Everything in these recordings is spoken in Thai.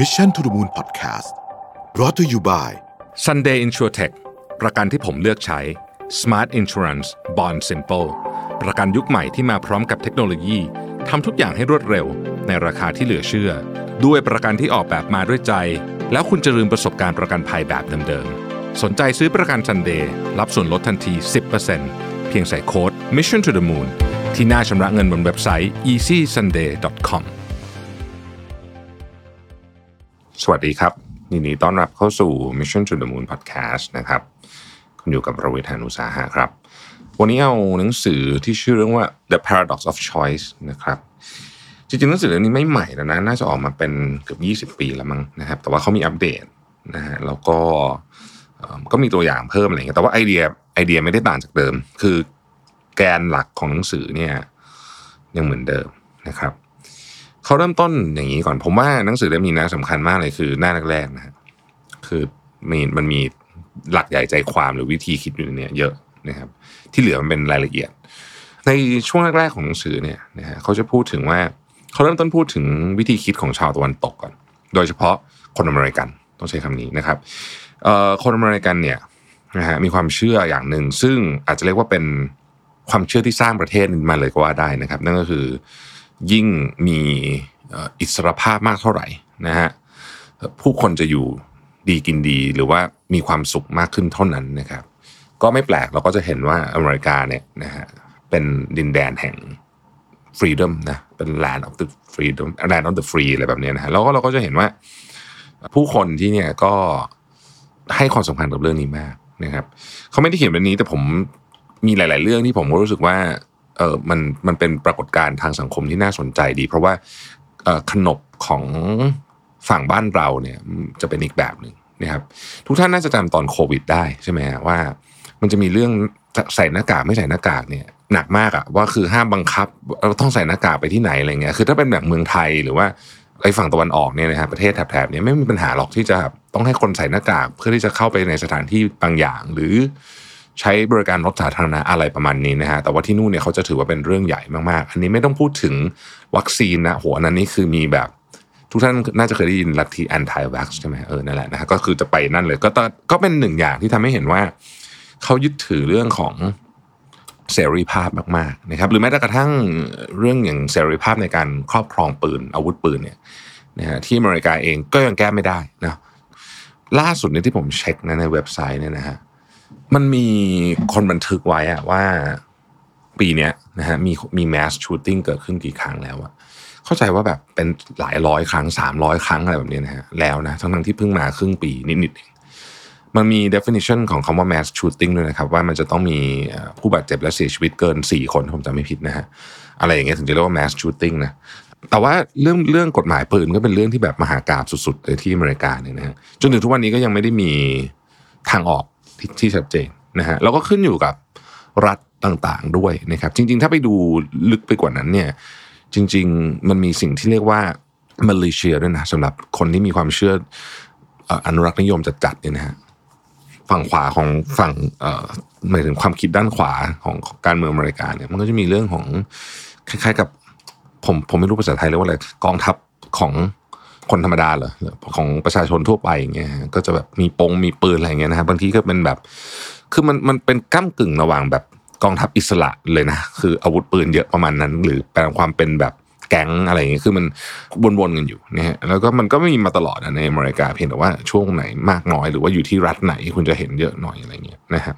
Mission to the Moon Podcast brought to you by Sunday InsurTech ประกันที่ผมเลือกใช้ Smart Insurance Bond Simple ประกันยุคใหม่ที่มาพร้อมกับเทคโนโลยีทำทุกอย่างให้รวดเร็ว ในราคาที่เหลือเชื่อ ด้วยประกันที่ออกแบบมาด้วยใจ แล้วคุณจะลืมประสบการณ์ประกันภัยแบบเดิมๆ สนใจซื้อประกัน Sunday รับส่วนลดทันที 10%เพียงใส่โค้ด Mission to the Moon ที่หน้าชำระเงินบนเว็บไซต์ easysunday.com สวัสดีครับยินดีต้อนรับเข้าสู่ Mission to the Moon Podcast นะครับ คุณอยู่กับประวิทยานุสาหะครับ วันนี้เอาหนังสือที่ชื่อเรื่องว่า The Paradox of Choice นะครับ จริงๆหนังสือเล่มนี้ไม่ใหม่แล้วนะ น่าจะออกมาเป็นเกือบ20 ปีแล้วมั้งนะครับ แต่ว่าเขามีอัปเดตนะฮะ แล้วก็ก็มีตัวอย่างเพิ่มอะไรเงี้ย แต่ว่าไอเดียไอเดียไม่ได้ต่างจากเดิม คือแกนหลักของหนังสือเนี่ยยังเหมือนเดิมนะครับ เขาเริ่มต้นอย่างนี้ก่อน ผมว่าหนังสือเล่มนี้นะสำคัญมากเลยคือหน้าแรกๆนะคือมีมันมีหลักใหญ่ใจความหรือวิธีคิดอยู่ในนี้เยอะนะครับ ที่เหลือมันเป็นรายละเอียด ในช่วงแรกๆของหนังสือเนี่ยนะฮะเขาจะพูดถึงว่าเขาเริ่มต้นพูดถึงวิธีคิดของชาวตะวันตกก่อน โดยเฉพาะคนอเมริกันต้องใช้คำนี้นะครับคนอเมริกันเนี่ยนะฮะมีความเชื่ออย่างหนึ่งซึ่งอาจจะเรียกว่าเป็นความเชื่อที่สร้างประเทศมาเลยก็ว่าได้นะครับ นั่นก็คือ ยิ่งมีอิสรภาพมากเท่าไหร่นะฮะผู้คนจะอยู่ดีกินดีหรือว่ามีความสุขมากขึ้นเท่านั้นนะครับ ก็ไม่แปลกเราก็จะเห็นว่าอเมริกาเนี่ยนะฮะเป็นดินแดนแห่ง freedom นะเป็น land of the freedom land of the free อะไรแบบนี้นะฮะแล้วก็เราก็จะเห็นว่าผู้คนที่เนี่ยก็ให้ความสำคัญกับเรื่องนี้มากนะครับเขาไม่ได้เขียนแบบนี้แต่ผมมีหลาย ๆ เรื่องที่ผมก็รู้สึกว่า เออมันมันเป็นปรากฏการณ์ทางสังคมที่น่าสนใจดี เพราะว่าขนบของฝั่งบ้านเราเนี่ยจะเป็นอีกแบบหนึ่งนะครับทุกท่านน่าจะจำตอนโควิดได้ใช่ไหมฮะว่า มันจะมีเรื่องใส่หน้ากากไม่ใส่หน้ากากเนี่ยหนักมากอะว่าคือห้ามบังคับเราต้องใส่หน้ากากไปที่ไหนอะไรเงี้ยคือถ้าเป็นแบบเมืองไทยหรือว่าไอ้ฝั่งตะวันออกเนี่ยนะครับประเทศแถบๆเนี่ยไม่มีปัญหาหรอกที่จะต้องให้คนใส่หน้ากาก เพื่อที่จะเข้าไปในสถานที่บางอย่างหรือ ใช้บริการรถสาธารณะอะไรประมาณนี้นะฮะแต่ว่าที่นู่นเนี่ยเขาจะถือว่าเป็นเรื่องใหญ่มากๆ อันนี้ไม่ต้องพูดถึงวัคซีนนะโหอันนั้นนี่คือมีแบบทุกท่านน่าจะเคยได้ยินลัทธิ anti vax ใช่ไหมเออนั่นแหละนะฮะก็คือจะไปนั่นเลย ก็ตก็เป็นหนึ่งอย่างที่ทำให้เห็นว่า เขายึดถือเรื่องของเสรีภาพมากๆนะครับหรือแม้แต่กระทั่งเรื่องอย่างเสรีภาพในการครอบครองปืนอาวุธปืนเนี่ยนะฮะที่อเมริกาเองก็ยังแก้ไม่ได้นะล่าสุดเนี่ยที่ผมเช็คนะในเว็บไซต์เนี่ยนะฮะ มันมีคนบันทึกไว้อะว่าปีเนี้ยนะฮะมีมี mass shooting เกิดขึ้นกี่ครั้งแล้วอะเข้าใจว่าแบบเป็นหลายร้อยครั้งสามร้อยครั้งอะไรแบบนี้นะฮะแล้วนะทั้งๆที่เพิ่งมาครึ่งปีนิดๆมันมี definition ของคำว่า mass shooting ด้วยนะครับ ว่ามันจะต้องมีผู้บาดเจ็บและเสียชีวิตเกิน 4 คนผมจำไม่ผิดนะฮะอะไรอย่างเงี้ยถึงจะเรียกว่า mass shooting นะแต่ว่าเรื่องเรื่องกฎหมายปืนก็เป็นเรื่องที่แบบมหากราบสุดๆเลยที่อเมริกาเนี่ยนะฮะจนถึงทุกวันนี้ก็ยังไม่ได้มีทางออก ที่ที่ชัดเจนนะฮะแล้วก็ขึ้นอยู่กับรัฐต่างๆด้วยนะครับ จริง ๆ ถ้าไปดูลึกไปกว่านั้นเนี่ยจริง ๆ มันมีสิ่งที่เรียกว่า militia ด้วยนะสำหรับคนที่มีความเชื่ออนุรักษ์นิยมจัดๆเนี่ยนะฮะฝั่งขวาของฝั่งหมายถึงความคิดด้านขวาของของการเมืองอเมริกาเนี่ยมันก็จะมีเรื่องของคล้ายๆกับผมผมไม่รู้ภาษาไทยเรียกว่าอะไรกองทัพของ คนธรรมดาเหรอของประชาชนทั่วไปอย่างเงี้ยก็จะแบบมีปงมีปืนอะไรอย่างเงี้ยนะครับบางทีก็เป็นแบบ คือมันมันเป็นก้ากึ่งระหว่างแบบกองทัพอิสระเลยนะคืออาวุธปืนเยอะประมาณนั้น หรือแปลความเป็นแบบแก๊งอะไรอย่างเงี้ยคือมันวนๆกันอยู่นะฮะแล้วก็มันก็ไม่มีมาตลอดนะในอเมริกาเพียงแต่ว่าช่วงไหนมากน้อย หรือว่าอยู่ที่รัฐไหนคุณจะเห็นเยอะหน่อยอะไรเงี้ยนะครับ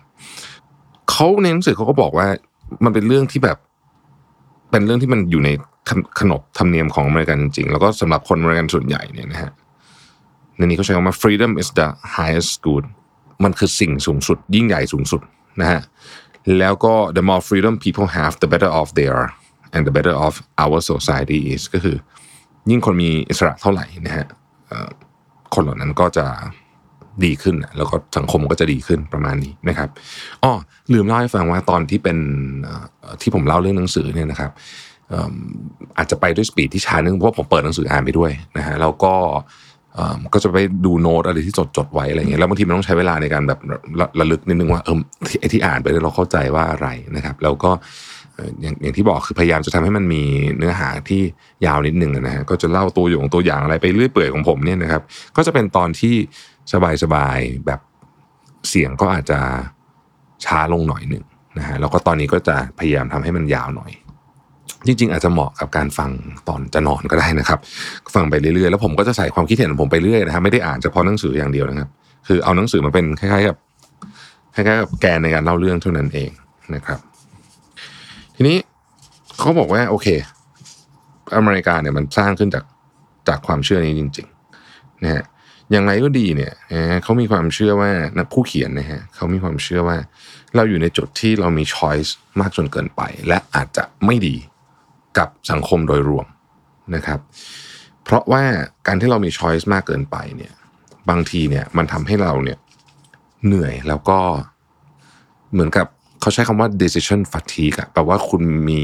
เขาในหนังสือเขาก็บอกว่ามันเป็นเรื่องที่แบบ เป็นเรื่องที่มันอยู่ในขนบธรรมเนียมของอเมริกันจริงๆ แล้วก็สำหรับคนอเมริกันส่วนใหญ่เนี่ยนะฮะในนี้เขาใช้คำว่า freedom is the highest good มันคือสิ่งสูงสุด ยิ่งใหญ่สูงสุดนะฮะแล้วก็ the more freedom people have the better off they are and the better off our society is ก็คือ ยิ่งคนมีอิสระเท่าไหร่นะฮะคนเหล่านั้นก็จะ ดีขึ้น แล้วก็สังคมก็จะดีขึ้นประมาณนี้นะครับอ้อลืมเล่าให้ฟังว่าตอนที่เป็นที่ผมเล่าเรื่องหนังสือเนี่ยนะครับอาจจะไปด้วยสปีดที่ช้านึงเพราะผมเปิดหนังสืออ่านไปด้วยนะฮะแล้วก็ก็จะไปดูโน้ตอะไรที่จดจดไว้อะไรเงี้ยแล้วบางทีมันต้องใช้เวลาในการแบบระระลึกนิดนึงว่าเออที่ไอที่อ่านไปเนี่ยเราเข้าใจว่าอะไรนะครับ แล้วก็อย่างอย่างที่บอกคือพยายามจะทำให้มันมีเนื้อหาที่ยาวนิดนึงนะฮะก็จะเล่าตัวอย่างตัวอย่างอะไรไปเรื่อยเปื่อยของผมเนี่ยนะครับ ก็จะเป็นตอนที่ สบายๆแบบเสียงก็อาจจะช้าลงหน่อยหนึ่งนะฮะแล้วก็ตอนนี้ก็จะพยายามทำให้มันยาวหน่อย จริง ๆ อาจจะเหมาะกับการฟังตอนจะนอนก็ได้นะครับ ฟังไปเรื่อยๆแล้วผมก็จะใส่ความคิดเห็นของผมไปเรื่อยนะฮะไม่ได้อ่านเฉพาะหนังสืออย่างเดียวนะครับ คือเอาหนังสือมาเป็นคล้ายๆกับคล้ายๆกับแกนในการเล่าเรื่องเท่านั้นเองนะครับ ทีนี้เขาบอกว่าโอเค อเมริกาเนี่ยมันสร้างขึ้นจากจากความเชื่อนี้จริงๆนะฮะ อย่างไรก็ดีเนี่ยเขามีความเชื่อว่านักผู้เขียนนะฮะเขามีความเชื่อว่า เราอยู่ในจุดที่เรามีช้อยส์มากจนเกินไป และอาจจะไม่ดีกับสังคมโดยรวมนะครับ เพราะว่าการที่เรามีช้อยส์มากเกินไปเนี่ย บางทีเนี่ยมันทำให้เราเนี่ยเหนื่อยแล้วก็เหมือนกับเขาใช้คำว่า decision fatigue แปลว่าคุณมี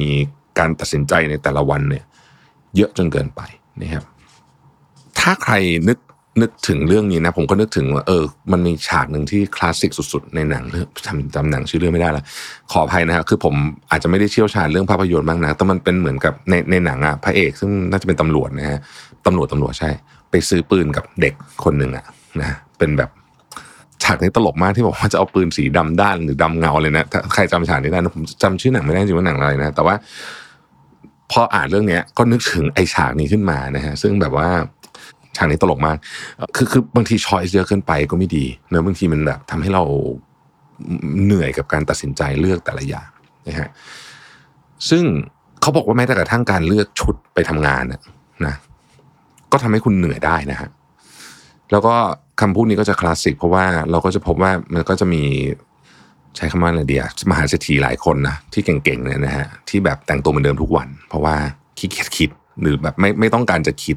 การตัดสินใจในแต่ละวันเนี่ย เยอะจนเกินไปนะครับถ้าใครนึก นึกถึงเรื่องนี้นะ ผมก็นึกถึงว่าเออ มันมีฉากหนึ่งที่คลาสสิกสุดๆ ในหนังจำจำหนังชื่อเรื่องไม่ได้ละขออภัยนะครับคือผมอาจจะไม่ได้เชี่ยวชาญเรื่องภาพยนตร์บ้างนะแต่มันเป็นเหมือนกับในในหนังอะพระเอกซึ่งน่าจะเป็นตำรวจนะฮะตำรวจตำรวจใช่ ไปซื้อปืนกับเด็กคนหนึ่งอะนะเป็นแบบฉากนี้ตลกมากที่บอกว่าจะเอาปืนสีดำด้านหรือดำเงาเลยนะถ้าใครจำฉากนี้ได้นะผมจำชื่อหนังไม่ได้จริงว่าหนังอะไรนะ แต่ว่าพออ่านเรื่องเนี้ยก็นึกถึงไอ้ฉากนี้ขึ้นมานะฮะซึ่งแบบว่า ฉากนี้ตลกมาก คือคือบางทีช้อยเยอะเกินไปก็ไม่ดีเนอะบางทีมันแบบทำให้เราเหนื่อยกับการตัดสินใจเลือกแต่ละอย่างนะฮะซึ่งเขาบอกว่าแม้แต่กระทั่งการเลือกชุดไปทำงานนะก็ทำให้คุณเหนื่อยได้นะฮะแล้วก็คำพูดนี้ก็จะคลาสสิกเพราะว่าเราก็จะพบว่ามันก็จะมีใช้คำว่าอะไรเดียมหาเศรษฐีหลายคนนะที่เก่งๆเนี่ยนะฮะที่แบบแต่งตัวเหมือนเดิมทุกวัน เพราะว่าขี้เกียจคิด หรือแบบไม่ไม่ต้องการจะคิด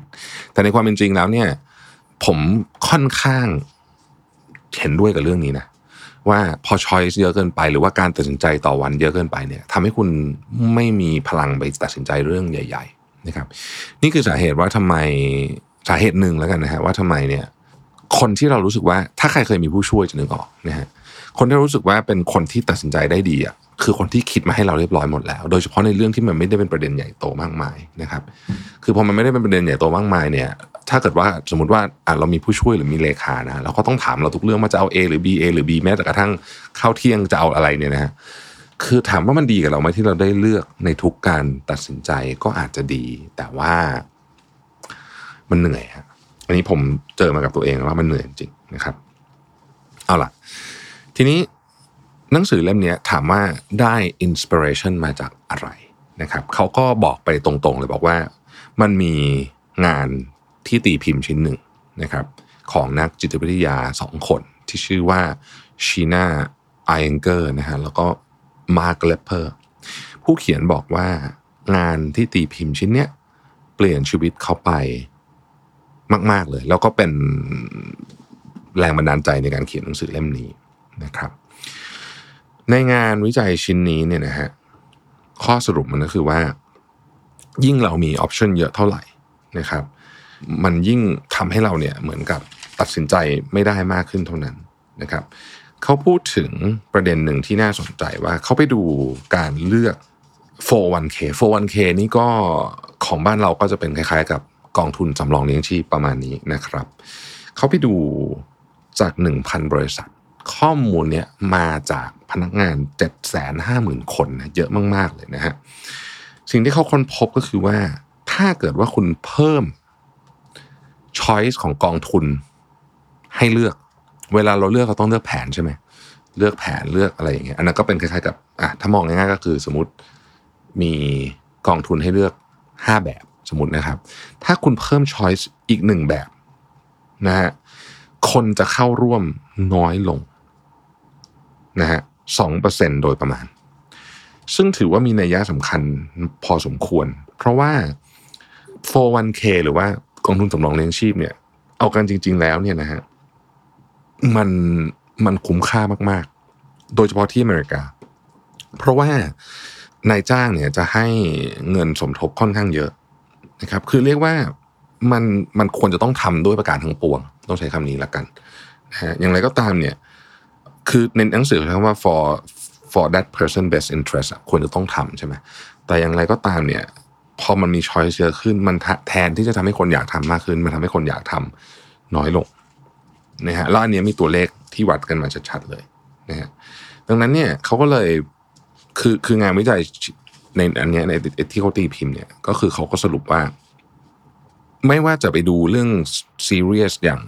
แต่ในความเป็นจริงแล้วเนี่ย ผมค่อนข้างเห็นด้วยกับเรื่องนี้นะว่าพอช้อยส์เยอะเกินไป หรือว่าการตัดสินใจต่อวันเยอะเกินไปเนี่ยทำให้คุณไม่มีพลังไปตัดสินใจเรื่องใหญ่ ๆ นะครับ นี่คือสาเหตุว่าทำไมสาเหตุหนึ่งแล้วกันนะฮะว่าทำไมเนี่ย คนที่เรารู้สึกว่าถ้าใครเคยมีผู้ช่วยจะนึกออกนะฮะคนที่รู้สึกว่าเป็นคนที่ตัดสินใจได้ดีอะ คือคนที่คิดมาให้เราเรียบร้อยหมดแล้ว โดยเฉพาะในเรื่องที่มันไม่ได้เป็นประเด็นใหญ่โตมากมายนะครับ คือพอมันไม่ได้เป็นประเด็นใหญ่โตมากมายเนี่ย ถ้าเกิดว่าสมมติว่าอะเรามีผู้ช่วยหรือมีเลขานะเราก็ต้องถามเราทุกเรื่องว่าจะเอา A หรือ B A หรือ B แม้แต่กระทั่งข้าวเที่ยงจะเอาอะไรเนี่ยนะฮะคือถามว่ามันดีกับเราไหมที่เราได้เลือกในทุกการตัดสินใจก็อาจจะดี แต่ว่า มันเหนื่อยฮะอันนี้ผมเจอมากับตัวเองว่ามันเหนื่อยจริงนะครับ เอาล่ะ ทีนี้ หนังสือเล่มนี้ถามว่าได้อินสปิเรชันมาจากอะไรนะครับเขาก็บอกไปตรงๆเลยบอกว่า มันมีงานที่ตีพิมพ์ชิ้นหนึ่งนะครับของนักจิตวิทยาสองคนที่ชื่อว่า Sheena Iyengar นะฮะแล้วก็ Mark Lepper ผู้เขียนบอกว่างานที่ตีพิมพ์ชิ้นเนี้ยเปลี่ยนชีวิตเขาไปมาก ๆเลย แล้วก็เป็นแรงบันดาลใจในการเขียนหนังสือเล่มนี้นะครับ ในงานวิจัยชิ้นนี้เนี่ยนะฮะข้อสรุปมันก็คือว่า ยิ่งเรามีออปชันเยอะเท่าไหร่นะครับ มันยิ่งทำให้เราเนี่ยเหมือนกับตัดสินใจไม่ได้มากขึ้นเท่านั้นนะครับเขาพูดถึงประเด็นหนึ่งที่น่าสนใจว่าเขาไปดูการเลือก 401k 401k นี่ก็ของบ้านเราก็จะเป็นคล้ายๆ กับกองทุนสำรองเลี้ยงชีพประมาณนี้นะครับ เขาไปดูจาก 1,000 บริษัท ข้อมูลเนี่ยมาจากพนักงาน 750,000 คนนะเยอะมาก ๆ เลยนะฮะสิ่งที่เขาค้นพบก็คือว่า ถ้าเกิดว่าคุณเพิ่ม choice ของกองทุนให้เลือก เวลาเราเลือกเราต้องเลือกแผนใช่ไหมเลือกแผนเลือกอะไรอย่างเงี้ยอันนั้นก็เป็นคล้ายๆกับอะถ้ามองง่ายๆก็คือสมมติมีกองทุนให้เลือก 5 แบบสมมตินะครับ ถ้าคุณเพิ่ม choice อีกหนึ่งแบบนะฮะคนจะเข้าร่วมน้อยลง นะฮะสองเปอร์เซ็นโดยประมาณ ซึ่งถือว่ามีนัยยะสำคัญพอสมควร เพราะว่า 401k หรือว่ากองทุนสำรองเลี้ยงชีพเนี่ย เอากันจริง ๆ แล้วเนี่ยนะฮะมันมันคุ้มค่ามาก ๆ โดยเฉพาะที่อเมริกา เพราะว่านายจ้างเนี่ยจะให้เงินสมทบค่อนข้างเยอะนะครับ คือเรียกว่ามันมันควรจะต้องทำด้วยประการทั้งปวง ต้องใช้คำนี้ละกันนะฮะอย่างไรก็ตามเนี่ย คือในหนังสือเขาใช้คำว่า for for that person best interest อะควรจะต้องทำใช่ไหมแต่อย่างไรก็ตามเนี่ยพอมันมี choice เยอะขึ้นมันแทนที่จะทำให้คนอยากทำมากขึ้น มันทำให้คนอยากทำน้อยลงนะฮะแล้วอันเนี้ยมีตัวเลขที่วัดกันมาชัดๆเลยนะฮะดังนั้นเนี่ยเขาก็เลยคือคืองานวิจัยในอันเนี้ยในที่เขาตีพิมพ์เนี่ยก็คือเขาก็สรุปว่า ไม่ว่าจะไปดูเรื่องซีเรียสอย่าง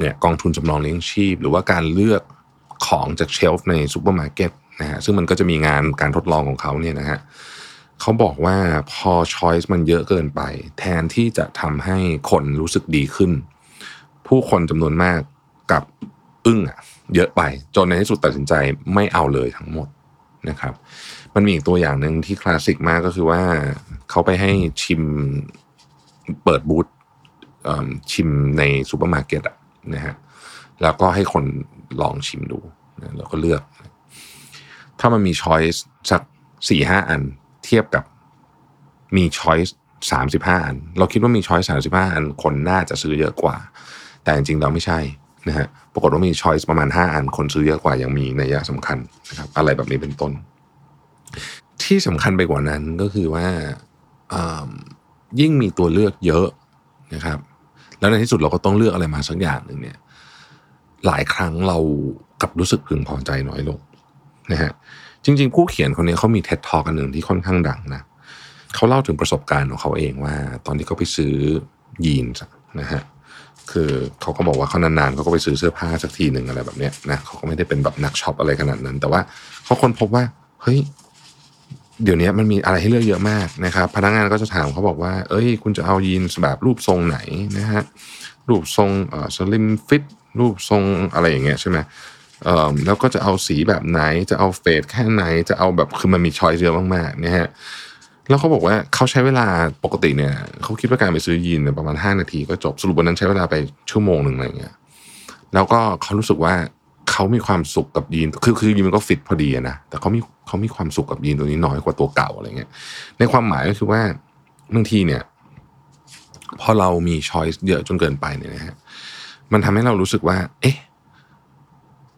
เนี่ยกองทุนสำรองเลี้ยงชีพ หรือว่าการเลือก ของจาก shelf ในซูเปอร์มาร์เก็ตนะฮะซึ่งมันก็จะมีงานการทดลองของเขาเนี่ยนะฮะเขาบอกว่าพอ choice มันเยอะเกินไป แทนที่จะทำให้คนรู้สึกดีขึ้น ผู้คนจำนวนมากกลับอึ้งอะเยอะไป จนในที่สุดตัดสินใจไม่เอาเลยทั้งหมดนะครับ มันมีอีกตัวอย่างหนึ่งที่คลาสสิกมากก็คือว่าเขาไปให้ชิมเปิดบูธชิมในซูเปอร์มาร์เก็ตอะนะฮะแล้วก็ให้คน ลองชิมดูนะแล้วก็เลือก ถ้ามันมี choice สักสี่ห้าอัน เทียบกับมี choiceสามสิบห้าอัน เราคิดว่ามีช้อยส์สามสิบห้าอัน คนน่าจะซื้อเยอะกว่า แต่จริงๆเราไม่ใช่นะฮะปรากฏว่ามีช้อยส์ประมาณห้าอัน คนซื้อเยอะกว่ายังมีนัยสำคัญนะครับอะไรแบบนี้เป็นต้น ที่สำคัญไปกว่านั้นก็คือว่าอ่ายิ่งมีตัวเลือกเยอะนะครับ แล้วในที่สุดเราก็ต้องเลือกอะไรมาสักอย่างหนึ่งเนี่ย หลายครั้งเรากลับรู้สึกพึงพอใจน้อยลงนะฮะจริง ๆ ผู้เขียนคนนี้เขามี TED Talk อันหนึ่งที่ค่อนข้างดังนะเขาเล่าถึงประสบการณ์ของเขาเองว่า ตอนที่เขาไปซื้อยีนส์นะฮะคือเขาก็บอกว่าเขานานๆเขาก็ไปซื้อเสื้อผ้าสักทีหนึ่งอะไรแบบเนี้ยนะเขาก็ไม่ได้เป็นแบบนักช็อปอะไรขนาดนั้น แต่ว่าเขาค้นพบว่าเฮ้ยเดี๋ยวนี้มันมีอะไรให้เลือกเยอะมากนะครับพนักงานก็จะถามเขาบอกว่า เอ้ย คุณจะเอายีนส์แบบรูปทรงไหนนะฮะรูปทรงเอ่อ slim fit รูปทรงอะไรอย่างเงี้ยใช่ไหมเอ่อแล้วก็จะเอาสีแบบไหนจะเอาเฟดแค่ไหนจะเอาแบบคือมันมีช้อยเยอะมากๆเนี่ยฮะแล้วเขาบอกว่าเขาใช้เวลาปกติเนี่ยเขาคิดว่าการไปซื้อยีนเนี่ยประมาณ 5 นาทีก็จบสรุปวันนั้นใช้เวลาไปชั่วโมงหนึ่งอะไรเงี้ยแล้วก็เขารู้สึกว่าเขามีความสุขกับยีนคือคือยีนมันก็ฟิตพอดีนะแต่เขามีเขามีความสุขกับยีนตัวนี้น้อยกว่าตัวเก่าอะไรเงี้ยในความหมายก็คือว่าบางทีเนี่ย พอเรามีช้อยส์เยอะจนเกินไปเนี่ยนะฮะ มันทำให้เรารู้สึกว่า เอ๊ะ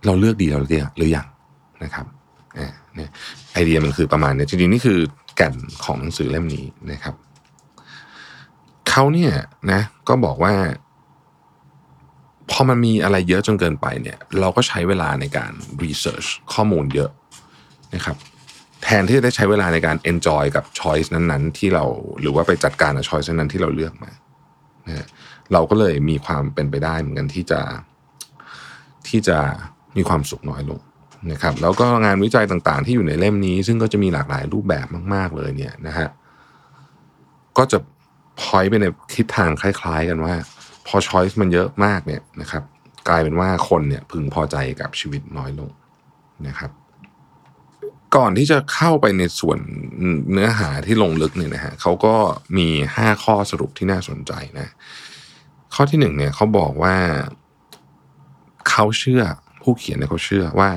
เราเลือกดีเราเลือกหรือยังนะครับอ่าเนี่ยไอเดียมันคือประมาณเนี้ยจริงๆนี่คือแก่นของหนังสือเล่มนี้นะครับเขาเนี่ยนะ ก็บอกว่า พอมันมีอะไรเยอะจนเกินไปเนี่ย เราก็ใช้เวลาในการรีเสิร์ชข้อมูลเยอะนะครับ แทนที่จะได้ใช้เวลาในการ enjoy กับ choice นั้นๆ ที่เราหรือว่าไปจัดการกับ choice นั้นๆที่เราเลือกมานะ เราก็เลยมีความเป็นไปได้เหมือนกันที่จะที่จะมีความสุขน้อยลงนะครับ แล้วก็งานวิจัยต่างๆ ที่อยู่ในเล่มนี้ ซึ่งก็จะมีหลากหลายรูปแบบมาก ๆเลยเนี่ยนะฮะก็จะพอยไปในทิศทางคล้าย ๆ กันว่า พอ choice มันเยอะมากเนี่ยนะครับ กลายเป็นว่าคนเนี่ยพึงพอใจกับชีวิตน้อยลงนะครับ ก่อนที่จะเข้าไปในส่วนเนื้อหาที่ลงลึกเนี่ยนะฮะเขาก็มี 5 ข้อสรุปที่น่าสนใจนะ ข้อที่หนึ่งเนี่ยเขาบอกว่าเขาเชื่อผู้เขียนเนี่ยเขาเชื่อว่า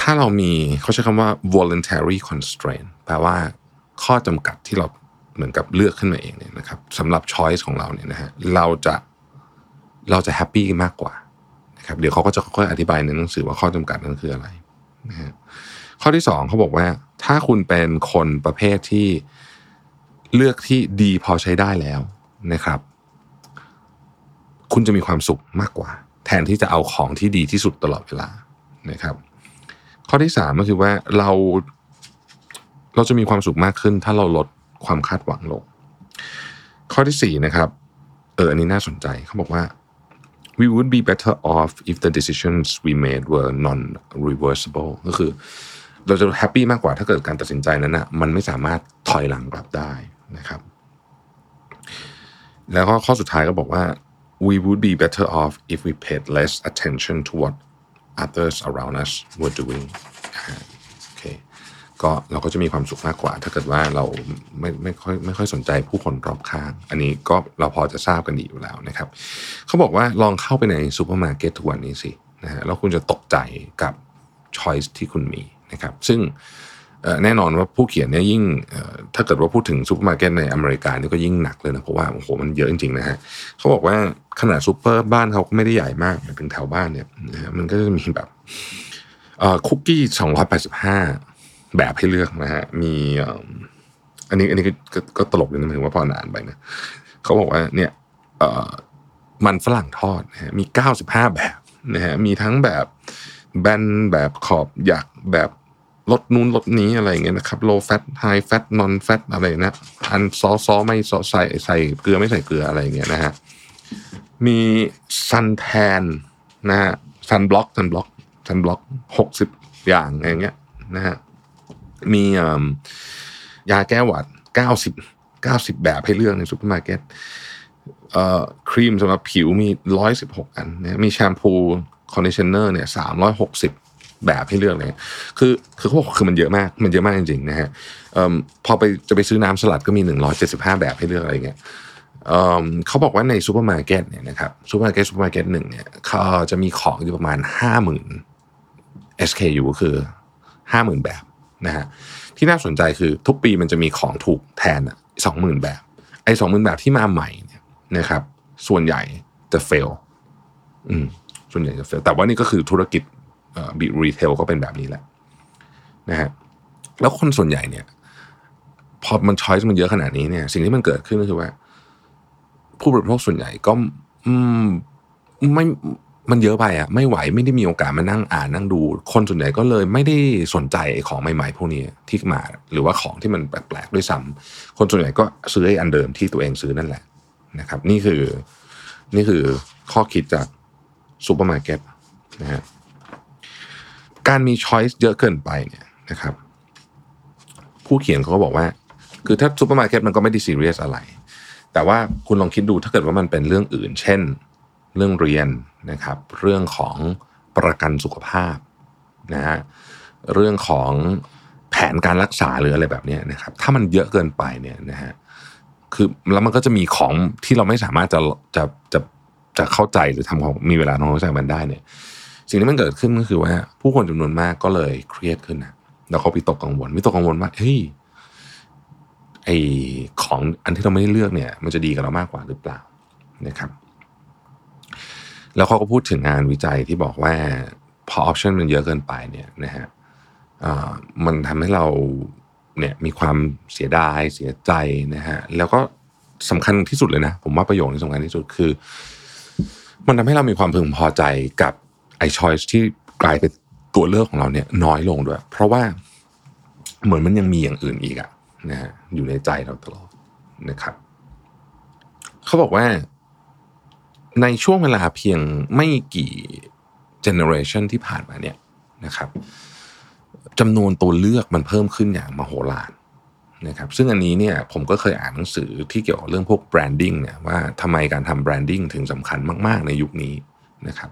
ถ้าเรามีเขาใช้คำว่า voluntary constraint แปลว่าข้อจำกัดที่เราเหมือนกับเลือกขึ้นมาเองเนี่ยนะครับสำหรับ choice ของเราเนี่ยนะฮะเราจะเราจะแฮปปี้มากกว่านะครับเดี๋ยวเขาก็จะค่อยๆอธิบายในหนังสือว่าข้อจำกัดนั้นคืออะไรนะฮะข้อที่สองเขาบอกว่า ถ้าคุณเป็นคนประเภทที่เลือกที่ดีพอใช้ได้แล้วนะครับ คุณจะมีความสุขมากกว่า แทนที่จะเอาของที่ดีที่สุดตลอดเวลานะครับ ข้อที่สามก็คือว่าเราเราจะมีความสุขมากขึ้น ถ้าเราลดความคาดหวังลง ข้อที่สี่นะครับเอออันนี้น่าสนใจเขาบอกว่า we would be better off if the decisions we made were non-reversible ก็คือ เราจะแฮปปี้มากกว่าถ้าเกิดการตัดสินใจนั้นนะมันไม่สามารถถอยหลังกลับได้นะครับ แล้วก็ข้อสุดท้ายก็บอกว่า we would be better off if we paid less attention to what others around us were doing โอเคก็เราก็จะมีความสุขมากกว่า ถ้าเกิดว่าเราไม่ไม่ค่อยไม่ค่อยสนใจผู้คนรอบข้าง อันนี้ก็เราพอจะทราบกันดีอยู่แล้วนะครับ เขาบอกว่าลองเข้าไปในซูเปอร์มาร์เก็ตทุกวันนี้สินะฮะแล้วคุณจะตกใจกับ choice ที่คุณมีนะครับ ซึ่ง แน่นอนว่าผู้เขียนเนี่ยยิ่งถ้าเกิดว่าพูดถึงซูเปอร์มาร์เก็ตในอเมริกานี่ก็ยิ่งหนักเลยนะเพราะว่าโอ้โหมันเยอะจริงๆนะฮะเขาบอกว่าขนาดซูเปอร์บ้านเขาก็ไม่ได้ใหญ่มากถึงแถวบ้านเนี่ยนะฮะมันก็จะมีแบบคุกกี้สองร้อยแปดสิบห้าแบบให้เลือกนะฮะมีอันนี้อันนี้ก็ก็ตลกเลยนะหมายถึงว่าพอนานไปนะเขาบอกว่าเนี่ยมันฝรั่งทอดนะฮะมีเก้าสิบห้าแบบนะฮะมีทั้งแบบแบนแบบขอบหยักแบบ ลดนู้นลดนี้อะไรอย่างเงี้ยนะครับ low fat high fat non fat อะไรนะอันซอซอไม่ซอใส่ใส่เกลือไม่ใส่เกลืออะไรอย่างเงี้ยนะฮะมี suntan นะฮะ sunblock sunblock sunblock หกสิบอย่างอย่างเงี้ยนะฮะมียาแก้หวัดเก้าสิบเก้าสิบแบบให้เลือกในซูเปอร์มาร์เก็ตเอ่อครีมสำหรับผิวมีร้อยสิบหกอันนะมีแชมพู conditioner เนี่ยสามร้อยหกสิบ แบบให้เลือกเลยคือคือเขาบอกคือมันเยอะมากมันเยอะมากจริงๆนะฮะพอไปจะไปซื้อน้ำสลัดก็มี 175 แบบให้เลือกอะไรเงี้ยเขาบอกว่าในซูเปอร์มาร์เก็ตเนี่ยนะครับซูเปอร์มาร์เก็ตซูเปอร์มาร์เก็ตหนึ่งเนี่ยเขาจะมีของอยู่ประมาณ 50,000 SKU คือ 50,000 แบบนะฮะที่น่าสนใจคือทุกปีมันจะมีของถูกแทนอะสองหมื่นแบบไอ้สองหมื่นแบบที่มาใหม่เนี่ยนะครับ ส่วนใหญ่จะ fail อืมส่วนใหญ่จะ fail แต่ว่านี่ก็คือธุรกิจ retail ก็เป็นแบบนี้แหละนะฮะแล้วคนส่วนใหญ่เนี่ย พอมันช้อยส์มันเยอะขนาดนี้เนี่ย สิ่งที่มันเกิดขึ้นก็คือว่า ผู้บริโภคส่วนใหญ่ก็ไม่มันเยอะไปอะไม่ไหวไม่ได้มีโอกาสมานั่งอ่านนั่งดู คนส่วนใหญ่ก็เลยไม่ได้สนใจของใหม่ๆพวกนี้ที่มา หรือว่าของที่มันแปลกๆด้วยซ้ำคนส่วนใหญ่ก็ซื้อไอ้อันเดิมที่ตัวเองซื้อนั่นแหละนะครับ นี่คือนี่คือข้อคิดจากซูเปอร์มาร์เก็ตนะฮะ การมี choice เยอะเกินไปเนี่ยนะครับ ผู้เขียนเขาก็บอกว่า คือถ้าซูเปอร์มาร์เก็ตมันก็ไม่ได้ซีเรียสอะไร แต่ว่าคุณลองคิดดูถ้าเกิดว่ามันเป็นเรื่องอื่น เช่น เรื่องเรียนนะครับ เรื่องของประกันสุขภาพนะฮะเรื่องของแผนการรักษาหรืออะไรแบบนี้นะครับ ถ้ามันเยอะเกินไปเนี่ยนะฮะคือแล้วมันก็จะมีของที่เราไม่สามารถจะจะจะจะเข้าใจหรือทำของมีเวลาทำความเข้าใจมันได้เนี่ย สิ่งที่มันเกิดขึ้นก็คือว่า ผู้คนจำนวนมากก็เลยเครียดขึ้นนะแล้วเขาไปตกกังวลไม่ตกกังวลว่าเฮ้ยไอของอันที่เราไม่ได้เลือกเนี่ย มันจะดีกับเรามากกว่าหรือเปล่านะครับ แล้วเขาก็พูดถึงงานวิจัยที่บอกว่าพอออปชันมันเยอะเกินไปเนี่ยนะฮะมันทำให้เราเนี่ยมีความเสียดายเสียใจนะฮะแล้วก็สำคัญที่สุดเลยนะ ผมว่าประโยคที่สำคัญที่สุดคือ มันทำให้เรามีความพึงพอใจกับ ไอ้ช้อยส์ที่กลายเป็นตัวเลือกของเราเนี่ยน้อยลงด้วย เพราะว่าเหมือนมันยังมีอย่างอื่นอีกอะนะฮะอยู่ในใจเราตลอดนะครับ เขาบอกว่า ในช่วงเวลาเพียงไม่กี่เจเนอเรชันที่ผ่านมาเนี่ยนะครับจำนวนตัวเลือกมันเพิ่มขึ้นอย่างมโหฬารนะครับซึ่งอันนี้เนี่ยผมก็เคยอ่านหนังสือที่เกี่ยวกับเรื่องพวก branding เนี่ยว่าทำไมการทำ branding ถึงสำคัญมาก ๆ ในยุคนี้นะครับ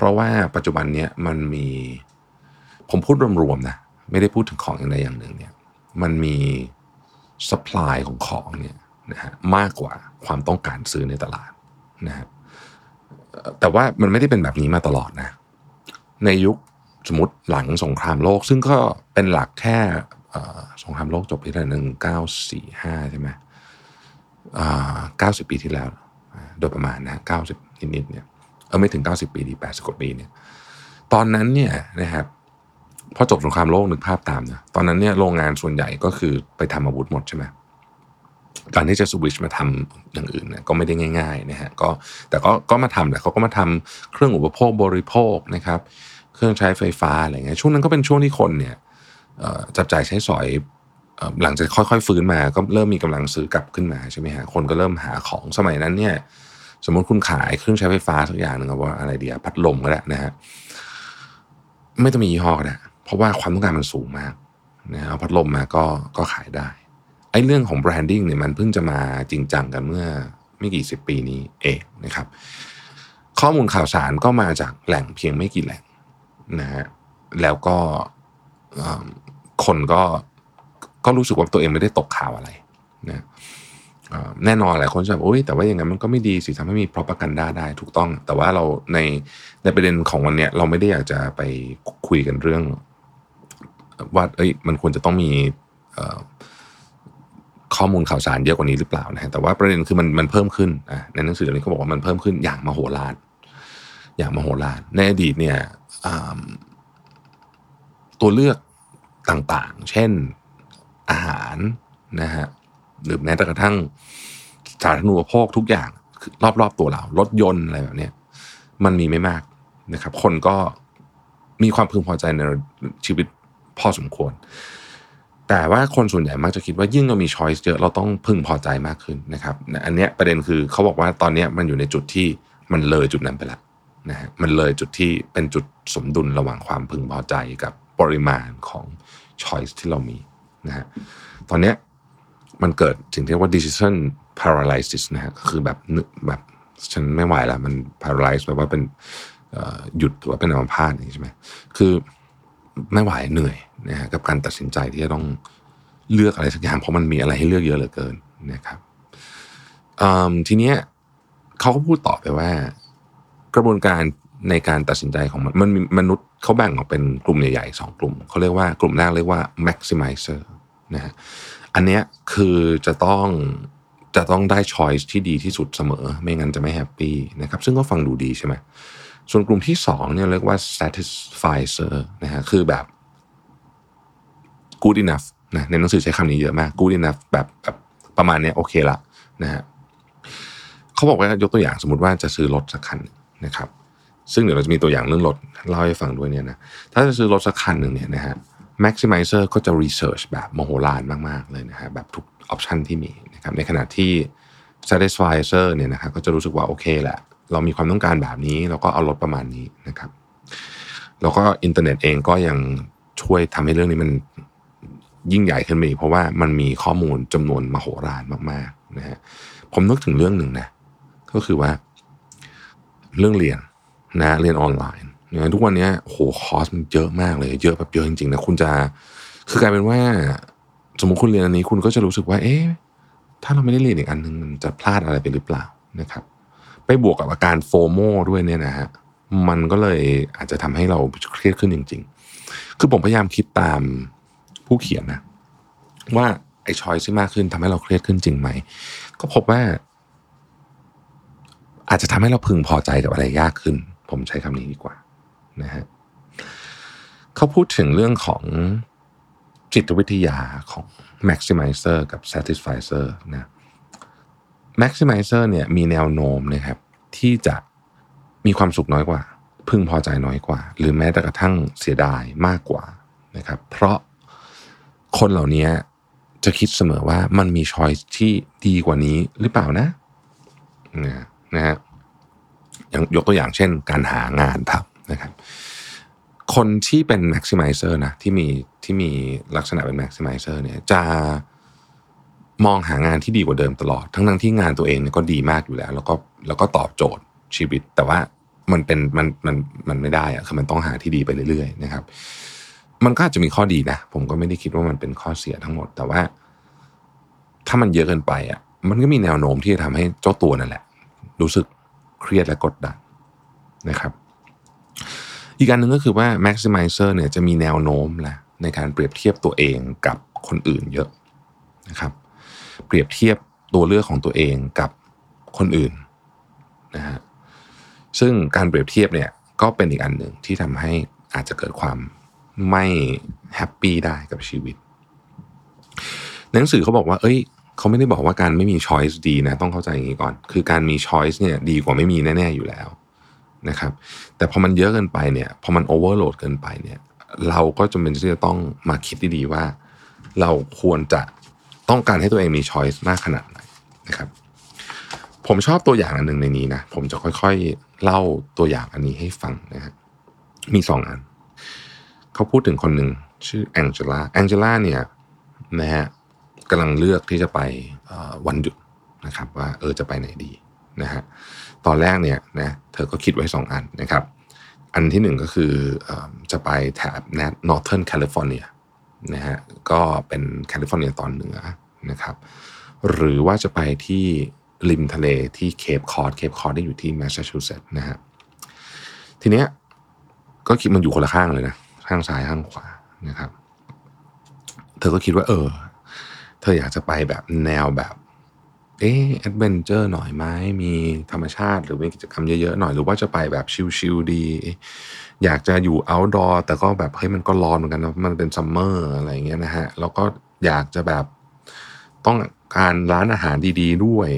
เพราะว่าปัจจุบันเนี้ยมันมีผมพูดรวมๆนะไม่ได้พูดถึงของอย่างใดอย่างหนึ่งเนี่ยมันมี supply ของของเนี่ยนะฮะมากกว่าความต้องการซื้อในตลาดนะฮะแต่ว่ามันไม่ได้เป็นแบบนี้มาตลอดนะ ในยุคสมมติหลังสงครามโลก ซึ่งก็เป็นหลักแค่สงครามโลกจบที่หนึ่งเก้าสี่ห้าใช่ไหมเก้าสิบปีที่แล้ว โดยประมาณนะเก้าสิบนิดๆเนี่ย เออไม่ถึง 90 ปีดี80กว่าปีเนี่ยตอนนั้นเนี่ยนะครับพอจบสงครามโลกนึกภาพตามนะตอนนั้นเนี่ยโรงงานส่วนใหญ่ก็คือไปทำอาวุธหมดใช่ไหมการที่จะสวิชมาทำอย่างอื่นเนี่ยก็ไม่ได้ง่ายๆนะฮะก็แต่ก็ก็มาทำแหละเขาก็มาทำเครื่องอุปโภคบริโภคนะครับ เครื่องใช้ไฟฟ้าอะไรเงี้ยช่วงนั้นก็เป็นช่วงที่คนเนี่ยจับจ่ายใช้สอยหลังจากค่อยๆฟื้นมาก็เริ่มมีกำลังซื้อกลับขึ้นมาใช่ไหมฮะคนก็เริ่มหาของสมัยนั้นเนี่ย มมติคุณขายเครื่องใช้ไฟฟ้าสักอย่างหนึ่งว่าอะไรเดียพัดลมก็ได้นะฮะไม่ต้องมียี่ห้อก็ได้เพราะว่าความต้องการมันสูงมากนะเอาพัดลมมาก็ก็ขายได้ไอ้เรื่องของแบรนดิ้งเนี่ยมันเพิ่งจะมาจริงจังกันเมื่อไม่กี่สิบปีนี้เองนะครับ ข้อมูลข่าวสารก็มาจากแหล่งเพียงไม่กี่แหล่งนะฮะแล้วก็คนก็ก็รู้สึกว่าตัวเองไม่ได้ตกข่าวอะไรนะ แน่นอนหลายคนจะบอกโอ้ยแต่ว่าอย่างนั้นมันก็ไม่ดีสิทำให้มีพรอพกันด้าได้ถูกต้อง แต่ว่าเราในในประเด็นของวันเนี้ยเราไม่ได้อยากจะไปคุยกันเรื่อง ว่าเอ้ยมันควรจะต้องมีข้อมูลข่าวสารเยอะกว่านี้หรือเปล่านะฮะแต่ว่าประเด็นคือมันมันเพิ่มขึ้นในหนังสือเล่มนี้เขาบอกว่ามันเพิ่มขึ้นอย่างมโหฬารอย่างมโหฬารในอดีตเนี่ยตัวเลือกต่างๆ เช่นอาหารนะฮะ หรือแม้แต่กระทั่งสาธารณูปโภคทุกอย่างรอบๆตัวเรารถยนต์อะไรแบบนี้มันมีไม่มากนะครับ คนก็มีความพึงพอใจในชีวิตพอสมควร แต่ว่าคนส่วนใหญ่มักจะคิดว่ายิ่งเรามีช้อยส์เยอะเราต้องพึงพอใจมากขึ้นนะครับ อันนี้ประเด็นคือเขาบอกว่าตอนนี้มันอยู่ในจุดที่มันเลยจุดนั้นไปแล้วนะฮะมันเลยจุดที่เป็นจุดสมดุลระหว่างความพึงพอใจกับปริมาณของช้อยส์ที่เรามีนะฮะตอนนี้ มันเกิดสิ่งที่เรียกว่า decision paralysis นะฮะก็คือแบบแบบฉันไม่ไหวแล้วมัน paralyze แบบว่าเป็นหยุดหรือว่าเป็นอัมพาตนี่ใช่ไหมคือไม่ไหวเหนื่อยนะฮะกับการตัดสินใจที่จะต้องเลือกอะไรสักอย่างเพราะมันมีอะไรให้เลือกเยอะเหลือเกินนะครับทีเนี้ยเขาก็พูดต่อไปว่า กระบวนการในการตัดสินใจของมันมันมนุษย์เขาแบ่งออกเป็นกลุ่มใหญ่ๆสองกลุ่มเขาเรียกว่ากลุ่มแรกเรียกว่า maximizer นะฮะ อันเนี้ยคือจะต้องจะต้องได้ choice ที่ดีที่สุดเสมอ ไม่งั้นจะไม่ happy นะครับซึ่งก็ฟังดูดีใช่ไหมส่วนกลุ่มที่สองเนี่ยเรียกว่า satisfier นะฮะคือแบบ good enough นะในหนังสือใช้คำนี้เยอะมาก good enough แบบแบบประมาณนี้โอเคละนะฮะเขาบอกว่ายกตัวอย่างสมมติว่าจะซื้อรถสักคันนะครับ ซึ่งเดี๋ยวเราจะมีตัวอย่างเรื่องรถเล่าให้ฟังด้วยเนี่ยนะถ้าจะซื้อรถสักคันหนึ่งเนี่ยนะฮะ maximizer ก็จะ research แบบมโหฬารมากๆเลยนะฮะแบบทุก option ที่มีนะครับในขณะที่ satisfier เนี่ยนะครับก็จะรู้สึกว่าโอเคแหละ เรามีความต้องการแบบนี้ เราก็เอารถประมาณนี้นะครับแล้วก็อินเทอร์เน็ตเองก็ยังช่วยทำให้เรื่องนี้มันยิ่งใหญ่ขึ้นไปเพราะว่ามันมีข้อมูลจำนวนมโหฬารมากๆนะฮะผมนึกถึงเรื่องหนึ่งนะก็คือว่า เรื่องเรียนนะเรียนออนไลน์เนี่ยทุกวันนี้โหคอสมันเยอะมากเลย เยอะแบบเยอะจริงๆนะคุณจะคือกลายเป็นว่า สมมติคุณเรียนอันนี้คุณก็จะรู้สึกว่า เอ๊ะถ้าเราไม่ได้เรียนอีกอันนึงมันจะพลาดอะไรไปหรือเปล่านะครับ ไปบวกกับอาการโฟโมด้วยเนี่ยนะฮะมันก็เลยอาจจะทำให้เราเครียดขึ้นจริง ๆ คือผมพยายามคิดตามผู้เขียนนะว่าไอ้ชอยที่มากขึ้นทำให้เราเครียดขึ้นจริงไหม ก็พบว่า อาจจะทำให้เราพึงพอใจกับอะไรยากขึ้น ผมใช้คำนี้ดีกว่า นะฮะเขาพูดถึงเรื่องของจิตวิทยาของ maximizer กับ satisfier นะ maximizer เนี่ยมีแนวโน้มนะครับ ที่จะมีความสุขน้อยกว่า พึงพอใจน้อยกว่า หรือแม้แต่กระทั่งเสียดายมากกว่านะครับ เพราะคนเหล่านี้จะคิดเสมอว่ามันมีช้อยที่ดีกว่านี้หรือเปล่านะนะนะฮะอย่างยกตัวอย่างเช่น การหางานทำนะครับ คนที่เป็น maximizer นะที่มีที่มีลักษณะเป็น maximizer เนี่ยจะมองหางานที่ดีกว่าเดิมตลอด ทั้งนั้นที่งานตัวเองก็ดีมากอยู่แล้ว แล้วก็แล้วก็ตอบโจทย์ชีวิต แต่ว่ามันเป็นมันมันมันไม่ได้อะคือมันต้องหาที่ดีไปเรื่อยๆนะครับ มันก็อาจจะมีข้อดีนะ ผมก็ไม่ได้คิดว่ามันเป็นข้อเสียทั้งหมด แต่ว่า ถ้ามันเยอะเกินไปอะ มันก็มีแนวโน้มที่จะทำให้เจ้าตัวนั่นแหละ รู้สึกเครียดและกดดันนะครับ อีกการหนึ่งก็คือว่า maximizer เนี่ยจะมีแนวโน้มแหละในการเปรียบเทียบตัวเองกับคนอื่นเยอะนะครับ เปรียบเทียบตัวเลือกของตัวเองกับคนอื่นนะฮะซึ่งการเปรียบเทียบเนี่ยก็เป็นอีกอันหนึ่งที่ทำให้อาจจะเกิดความไม่ happy ได้กับชีวิตหนังสือเขาบอกว่า เอ้ย เขาไม่ได้บอกว่าการไม่มี choice ดีนะ ต้องเข้าใจอย่างนี้ก่อน คือการมี choice เนี่ยดีกว่าไม่มีแน่ ๆ อยู่แล้ว นะครับแต่พอมันเยอะเกินไปเนี่ยพอมัน overload เกินไปเนี่ยเราก็จำเป็นที่จะต้องมาคิดดีๆว่า เราควรจะต้องการให้ตัวเองมีช้อยส์มากขนาดไหนนะครับผมชอบตัวอย่างอันหนึ่งในนี้นะผมจะค่อยๆ เล่าตัวอย่างอันนี้ให้ฟังนะครับมีสองอัน เขาพูดถึงคนหนึ่งชื่อแองเจล่าแองเจล่าเนี่ยนะฮะกำลังเลือกที่จะไปวันหยุดนะครับ ว่าเออจะไปไหนดีนะฮะ ตอนแรกเนี่ยนะเธอก็คิดไว้สองอันนะครับ อันที่หนึ่งก็คือจะไปแถบ Northern California นะฮะก็เป็นแคลิฟอร์เนียตอนเหนือนะครับ หรือว่าจะไปที่ริมทะเลที่ Cape Cod Cape Cod ที่อยู่ที่แมสซาชูเซตส์นะฮะทีเนี้ยก็คิดมันอยู่คนละข้างเลยนะข้างซ้ายข้างขวานะครับ เธอก็คิดว่า เออ เธออยากจะไปแบบแนวแบบ เอ๊ะ adventure หน่อยไหมมีธรรมชาติหรือมีกิจกรรมเยอะๆหน่อยหรือว่าจะไปแบบชิลๆดี อยากจะอยู่ outdoor แต่ก็แบบเฮ้ยมันก็ร้อนเหมือนกันนะมันเป็น summer อะไรอย่างเงี้ยนะฮะแล้วก็อยากจะแบบต้องการร้านอาหารดี ๆ ด้วย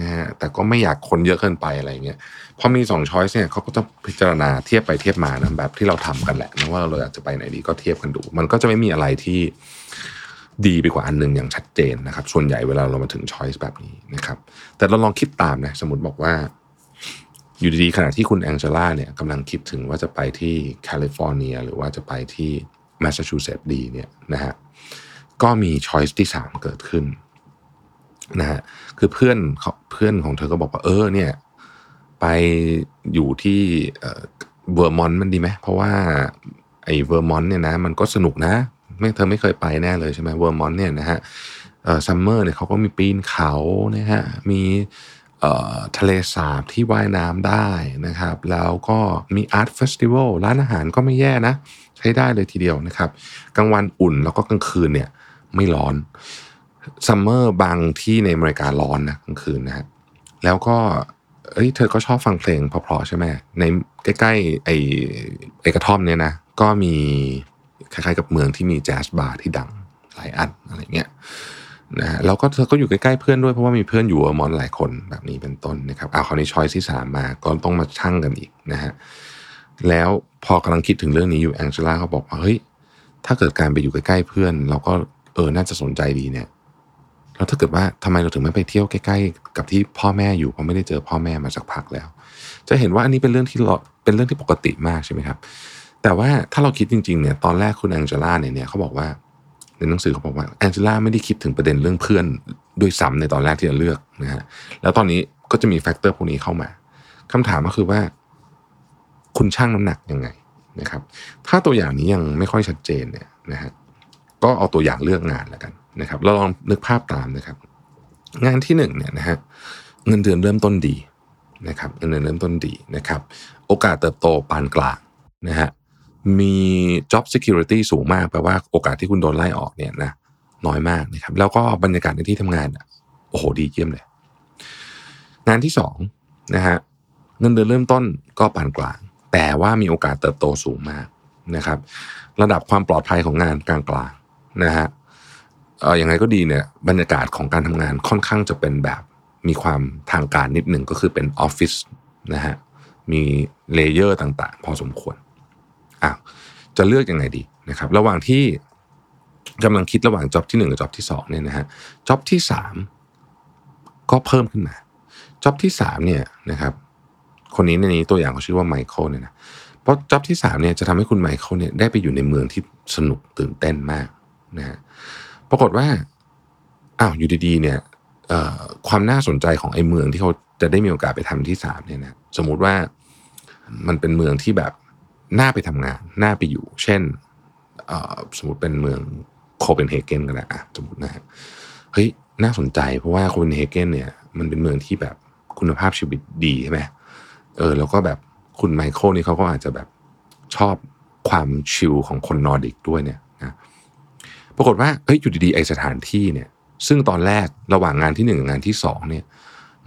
นะฮะแต่ก็ไม่อยากคนเยอะเกินไปอะไรเงี้ยพอมีสอง choice เนี่ยเขาก็จะพิจารณาเทียบไปเทียบมานะแบบที่เราทำกันแหละนะว่าเราอยากจะไปไหนดีก็เทียบกันดู มันก็จะไม่มีอะไรที่ ดีไปกว่าอันหนึ่งอย่างชัดเจนนะครับ ส่วนใหญ่เวลาเรามาถึง choice แบบนี้นะครับ แต่เราลองคิดตามนะสมมติบอกว่า อยู่ดีๆขณะที่คุณแองเจล่าเนี่ยกำลังคิดถึงว่าจะไปที่แคลิฟอร์เนีย หรือว่าจะไปที่แมสซาชูเซตส์ดีเนี่ยนะฮะก็มี choice ที่สามเกิดขึ้นนะฮะคือเพื่อนเขาเพื่อนของเธอก็บอกว่าเออเนี่ยไปอยู่ที่เวอร์มอนต์มันดีไหมเพราะว่าไอ้เวอร์มอนต์เนี่ยนะมันก็สนุกนะ ไม่เธอไม่เคยไปแน่เลยใช่ไหมเวอร์มอนต์เนี่ยนะฮะsummer เนี่ยเขาก็มีปีนเขานะฮะมีทะเลสาบที่ว่ายน้ำได้นะครับ แล้วก็มี art festival ร้านอาหารก็ไม่แย่นะ ใช้ได้เลยทีเดียวนะครับกลางวันอุ่นแล้วก็กลางคืนเนี่ยไม่ร้อน summer บางที่ในอเมริการ้อนนะกลางคืนนะฮะแล้วก็เอ้ยเธอก็ชอบฟังเพลงเพราะๆใช่ไหมในใกล้ๆไอ้ไอ้กระท่อมเนี่ยนะ ก็มี คล้ายๆกับเมืองที่มีแจ๊สบาร์ที่ดังหลายอันอะไรเงี้ยนะฮะแล้วก็เธอก็อยู่ใกล้ๆเพื่อนด้วยเพราะว่ามีเพื่อนอยู่อมอนหลายคนแบบนี้เป็นต้นนะครับเอาคราวนี้ช้อยที่สามมาก็ต้องมาชั่งกันอีกนะฮะแล้วพอกำลังคิดถึงเรื่องนี้อยู่แองเจล่าเขาบอกว่าเฮ้ยถ้าเกิดการไปอยู่ใกล้ๆเพื่อน เราก็เออน่าจะสนใจดีเนี่ยแล้วถ้าเกิดว่าทำไมเราถึงไม่ไปเที่ยวใกล้ๆ กับที่พ่อแม่อยู่เพราะไม่ได้เจอพ่อแม่มาสักพักแล้ว จะเห็นว่าอันนี้เป็นเรื่องที่เราเป็นเรื่องที่ปกติมากใช่ไหมครับ แต่ว่าถ้าเราคิดจริงๆเนี่ยตอนแรกคุณแองเจล่าเนี่ยเนี่ยเขาบอกว่าในหนังสือเขาบอกว่าแองเจล่าไม่ได้คิดถึงประเด็นเรื่องเพื่อนด้วยซ้ำในตอนแรกที่จะเลือกนะฮะแล้วตอนนี้ก็จะมีแฟกเตอร์พวกนี้เข้ามาคำถามก็คือว่า คุณชั่งน้ำหนักยังไงนะครับ ถ้าตัวอย่างนี้ยังไม่ค่อยชัดเจนเนี่ยนะฮะก็เอาตัวอย่างเลือกงานแล้วกันนะครับเราลองนึกภาพตามนะครับ งานที่หนึ่งเนี่ยนะฮะเงินเดือนเริ่มต้นดีนะครับเงินเดือนเริ่มต้นดีนะครับ โอกาสเติบโตปานกลางนะฮะ มี job security สูงมากแปลว่าโอกาสที่คุณโดนไล่ออกเนี่ยนะน้อยมากนะครับ แล้วก็บรรยากาศในที่ทำงานอะโอ้โหดีเยี่ยมเลย งานที่สองนะฮะเงินเดือนเริ่มต้นก็ปานกลาง แต่ว่ามีโอกาสเติบโตสูงมากนะครับ ระดับความปลอดภัยของงานกลางๆนะฮะเอออย่างไรก็ดีเนี่ยบรรยากาศของการทำงานค่อนข้างจะเป็นแบบมีความทางการนิดหนึ่งก็คือเป็นออฟฟิศนะฮะมี layer ต่างๆ พอสมควร อะจะเลือกยังไงดีนะครับ ระหว่างที่กำลังคิดระหว่าง job ที่หนึ่งกับ job ที่สองเนี่ยนะฮะ job ที่สามก็เพิ่มขึ้นมา job ที่สามเนี่ยนะครับ คนนี้ในนี้ตัวอย่างเขาชื่อว่าไมเคิลเนี่ยนะเพราะ job ที่สามเนี่ยจะทำให้คุณไมเคิลเนี่ยได้ไปอยู่ในเมืองที่สนุกตื่นเต้นมากนะฮะปรากฏว่าอ้าวอยู่ดีๆเนี่ยความน่าสนใจของไอ้เมืองที่เขาจะได้มีโอกาสไปทำที่สามเนี่ยนะสมมุติว่ามันเป็นเมืองที่แบบ น่าไปทำงาน น่าไปอยู่ เช่นสมมติเป็นเมืองโคเปนเฮเกนก็ได้อะสมมตินะฮะเฮ้ยน่าสนใจเพราะว่าโคเปนเฮเกนเนี่ย มันเป็นเมืองที่แบบคุณภาพชีวิตดีใช่ไหมเออ แล้วก็แบบคุณไมเคิลนี่เขาก็อาจจะแบบชอบความชิลของคนนอร์ดิกด้วยเนี่ยนะปรากฏว่าเฮ้ยอยู่ดีๆไอสถานที่เนี่ย ซึ่งตอนแรกระหว่างงานที่หนึ่งงานที่สองเนี่ย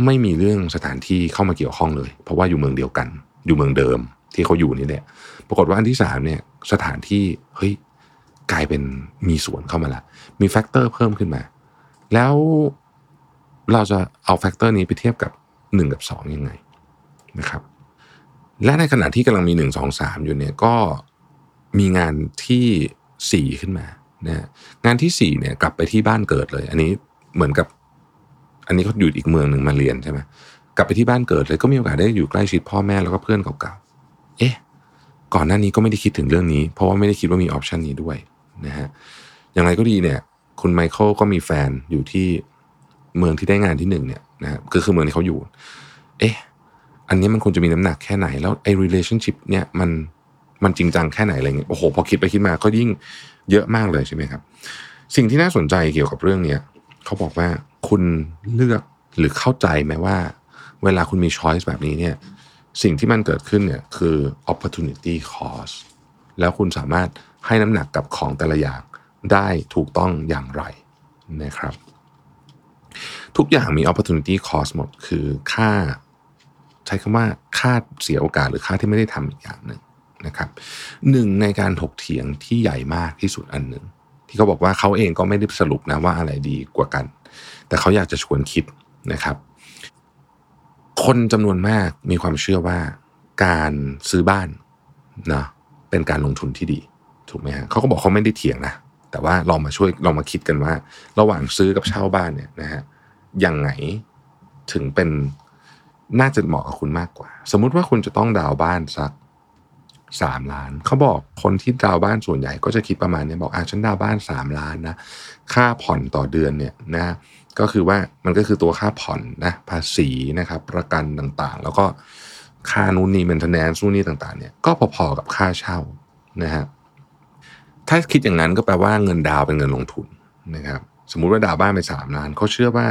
ไม่มีเรื่องสถานที่เข้ามาเกี่ยวข้องเลย เพราะว่าอยู่เมืองเดียวกัน อยู่เมืองเดิม ที่เขาอยู่นี่แหละปรากฏว่าอันที่สามเนี่ยสถานที่เฮ้ยกลายเป็นมีส่วนเข้ามาละมี factor เพิ่มขึ้นมา แล้วเราจะเอา factor นี้ไปเทียบกับหนึ่งกับสองยังไงนะครับ และในขณะที่กำลังมีหนึ่งสองสามอยู่เนี่ยก็มีงานที่สี่ขึ้นมานะงานที่สี่เนี่ยกลับไปที่บ้านเกิดเลย อันนี้เหมือนกับ อันนี้เขาอยู่อีกเมืองหนึ่งมาเรียนใช่ไหมกลับไปที่บ้านเกิดเลยก็มีโอกาสได้อยู่ใกล้ชิดพ่อแม่แล้วก็เพื่อนเก่า เอ๊ะ ก่อนหน้านี้ก็ไม่ได้คิดถึงเรื่องนี้ เพราะว่าไม่ได้คิดว่ามี option นี้ด้วยนะฮะอย่างไรก็ดีเนี่ย คุณไมเคิลก็มีแฟนอยู่ที่เมืองที่ได้งานที่หนึ่งเนี่ยนะคือคือเมืองที่เขาอยู่ เอ๊ะ อันนี้มันควรจะมีน้ำหนักแค่ไหน แล้วไอ้ relationship เนี่ยมันมันจริงจังแค่ไหนอะไรเงี้ย โอ้โห พอคิดไปคิดมาก็ยิ่งเยอะมากเลยใช่ไหมครับ สิ่งที่น่าสนใจเกี่ยวกับเรื่องเนี้ยเขาบอกว่าคุณเลือกหรือเข้าใจไหมว่า เวลาคุณมี choice แบบนี้เนี่ย สิ่งที่มันเกิดขึ้นเนี่ยคือ opportunity cost แล้วคุณสามารถให้น้ำหนักกับของแต่ละอย่างได้ถูกต้องอย่างไรนะครับ ทุกอย่างมี opportunity cost หมดคือค่า ใช้คำว่าค่าเสียโอกาสหรือค่าที่ไม่ได้ทำอีกอย่างหนึ่งนะครับหนึ่งในการถกเถียงที่ใหญ่มากที่สุดอันหนึ่งที่เขาบอกว่าเขาเองก็ไม่ได้สรุปนะว่าอะไรดีกว่ากัน แต่เขาอยากจะชวนคิดนะครับ คนจำนวนมากมีความเชื่อว่าการซื้อบ้านนะเป็นการลงทุนที่ดี ถูกไหมฮะเขาก็บอกเขาไม่ได้เถียงนะ แต่ว่าลองมาช่วยลองมาคิดกันว่า ระหว่างซื้อกับเช่าบ้านเนี่ยนะฮะยังไงถึงเป็นน่าจะเหมาะกับคุณมากกว่า สมมุติว่าคุณจะต้องดาวบ้านสักสามล้าน เขาบอกคนที่ดาวบ้านส่วนใหญ่ก็จะคิดประมาณนี้บอกอะฉันดาวบ้านสามล้านนะ ค่าผ่อนต่อเดือนเนี่ยนะ ก็คือว่ามันก็คือตัวค่าผ่อนนะภาษีนะครับประกันต่างๆ แล้วก็ค่านู่นนี่เมนเทนแนนซ์นู่นนี่ต่างๆเนี่ยก็พอๆกับค่าเช่านะฮะถ้าคิดอย่างนั้นก็แปลว่าเงินดาวเป็นเงินลงทุนนะครับสมมุติว่าดาวบ้านไปสามล้านเขาเชื่อว่า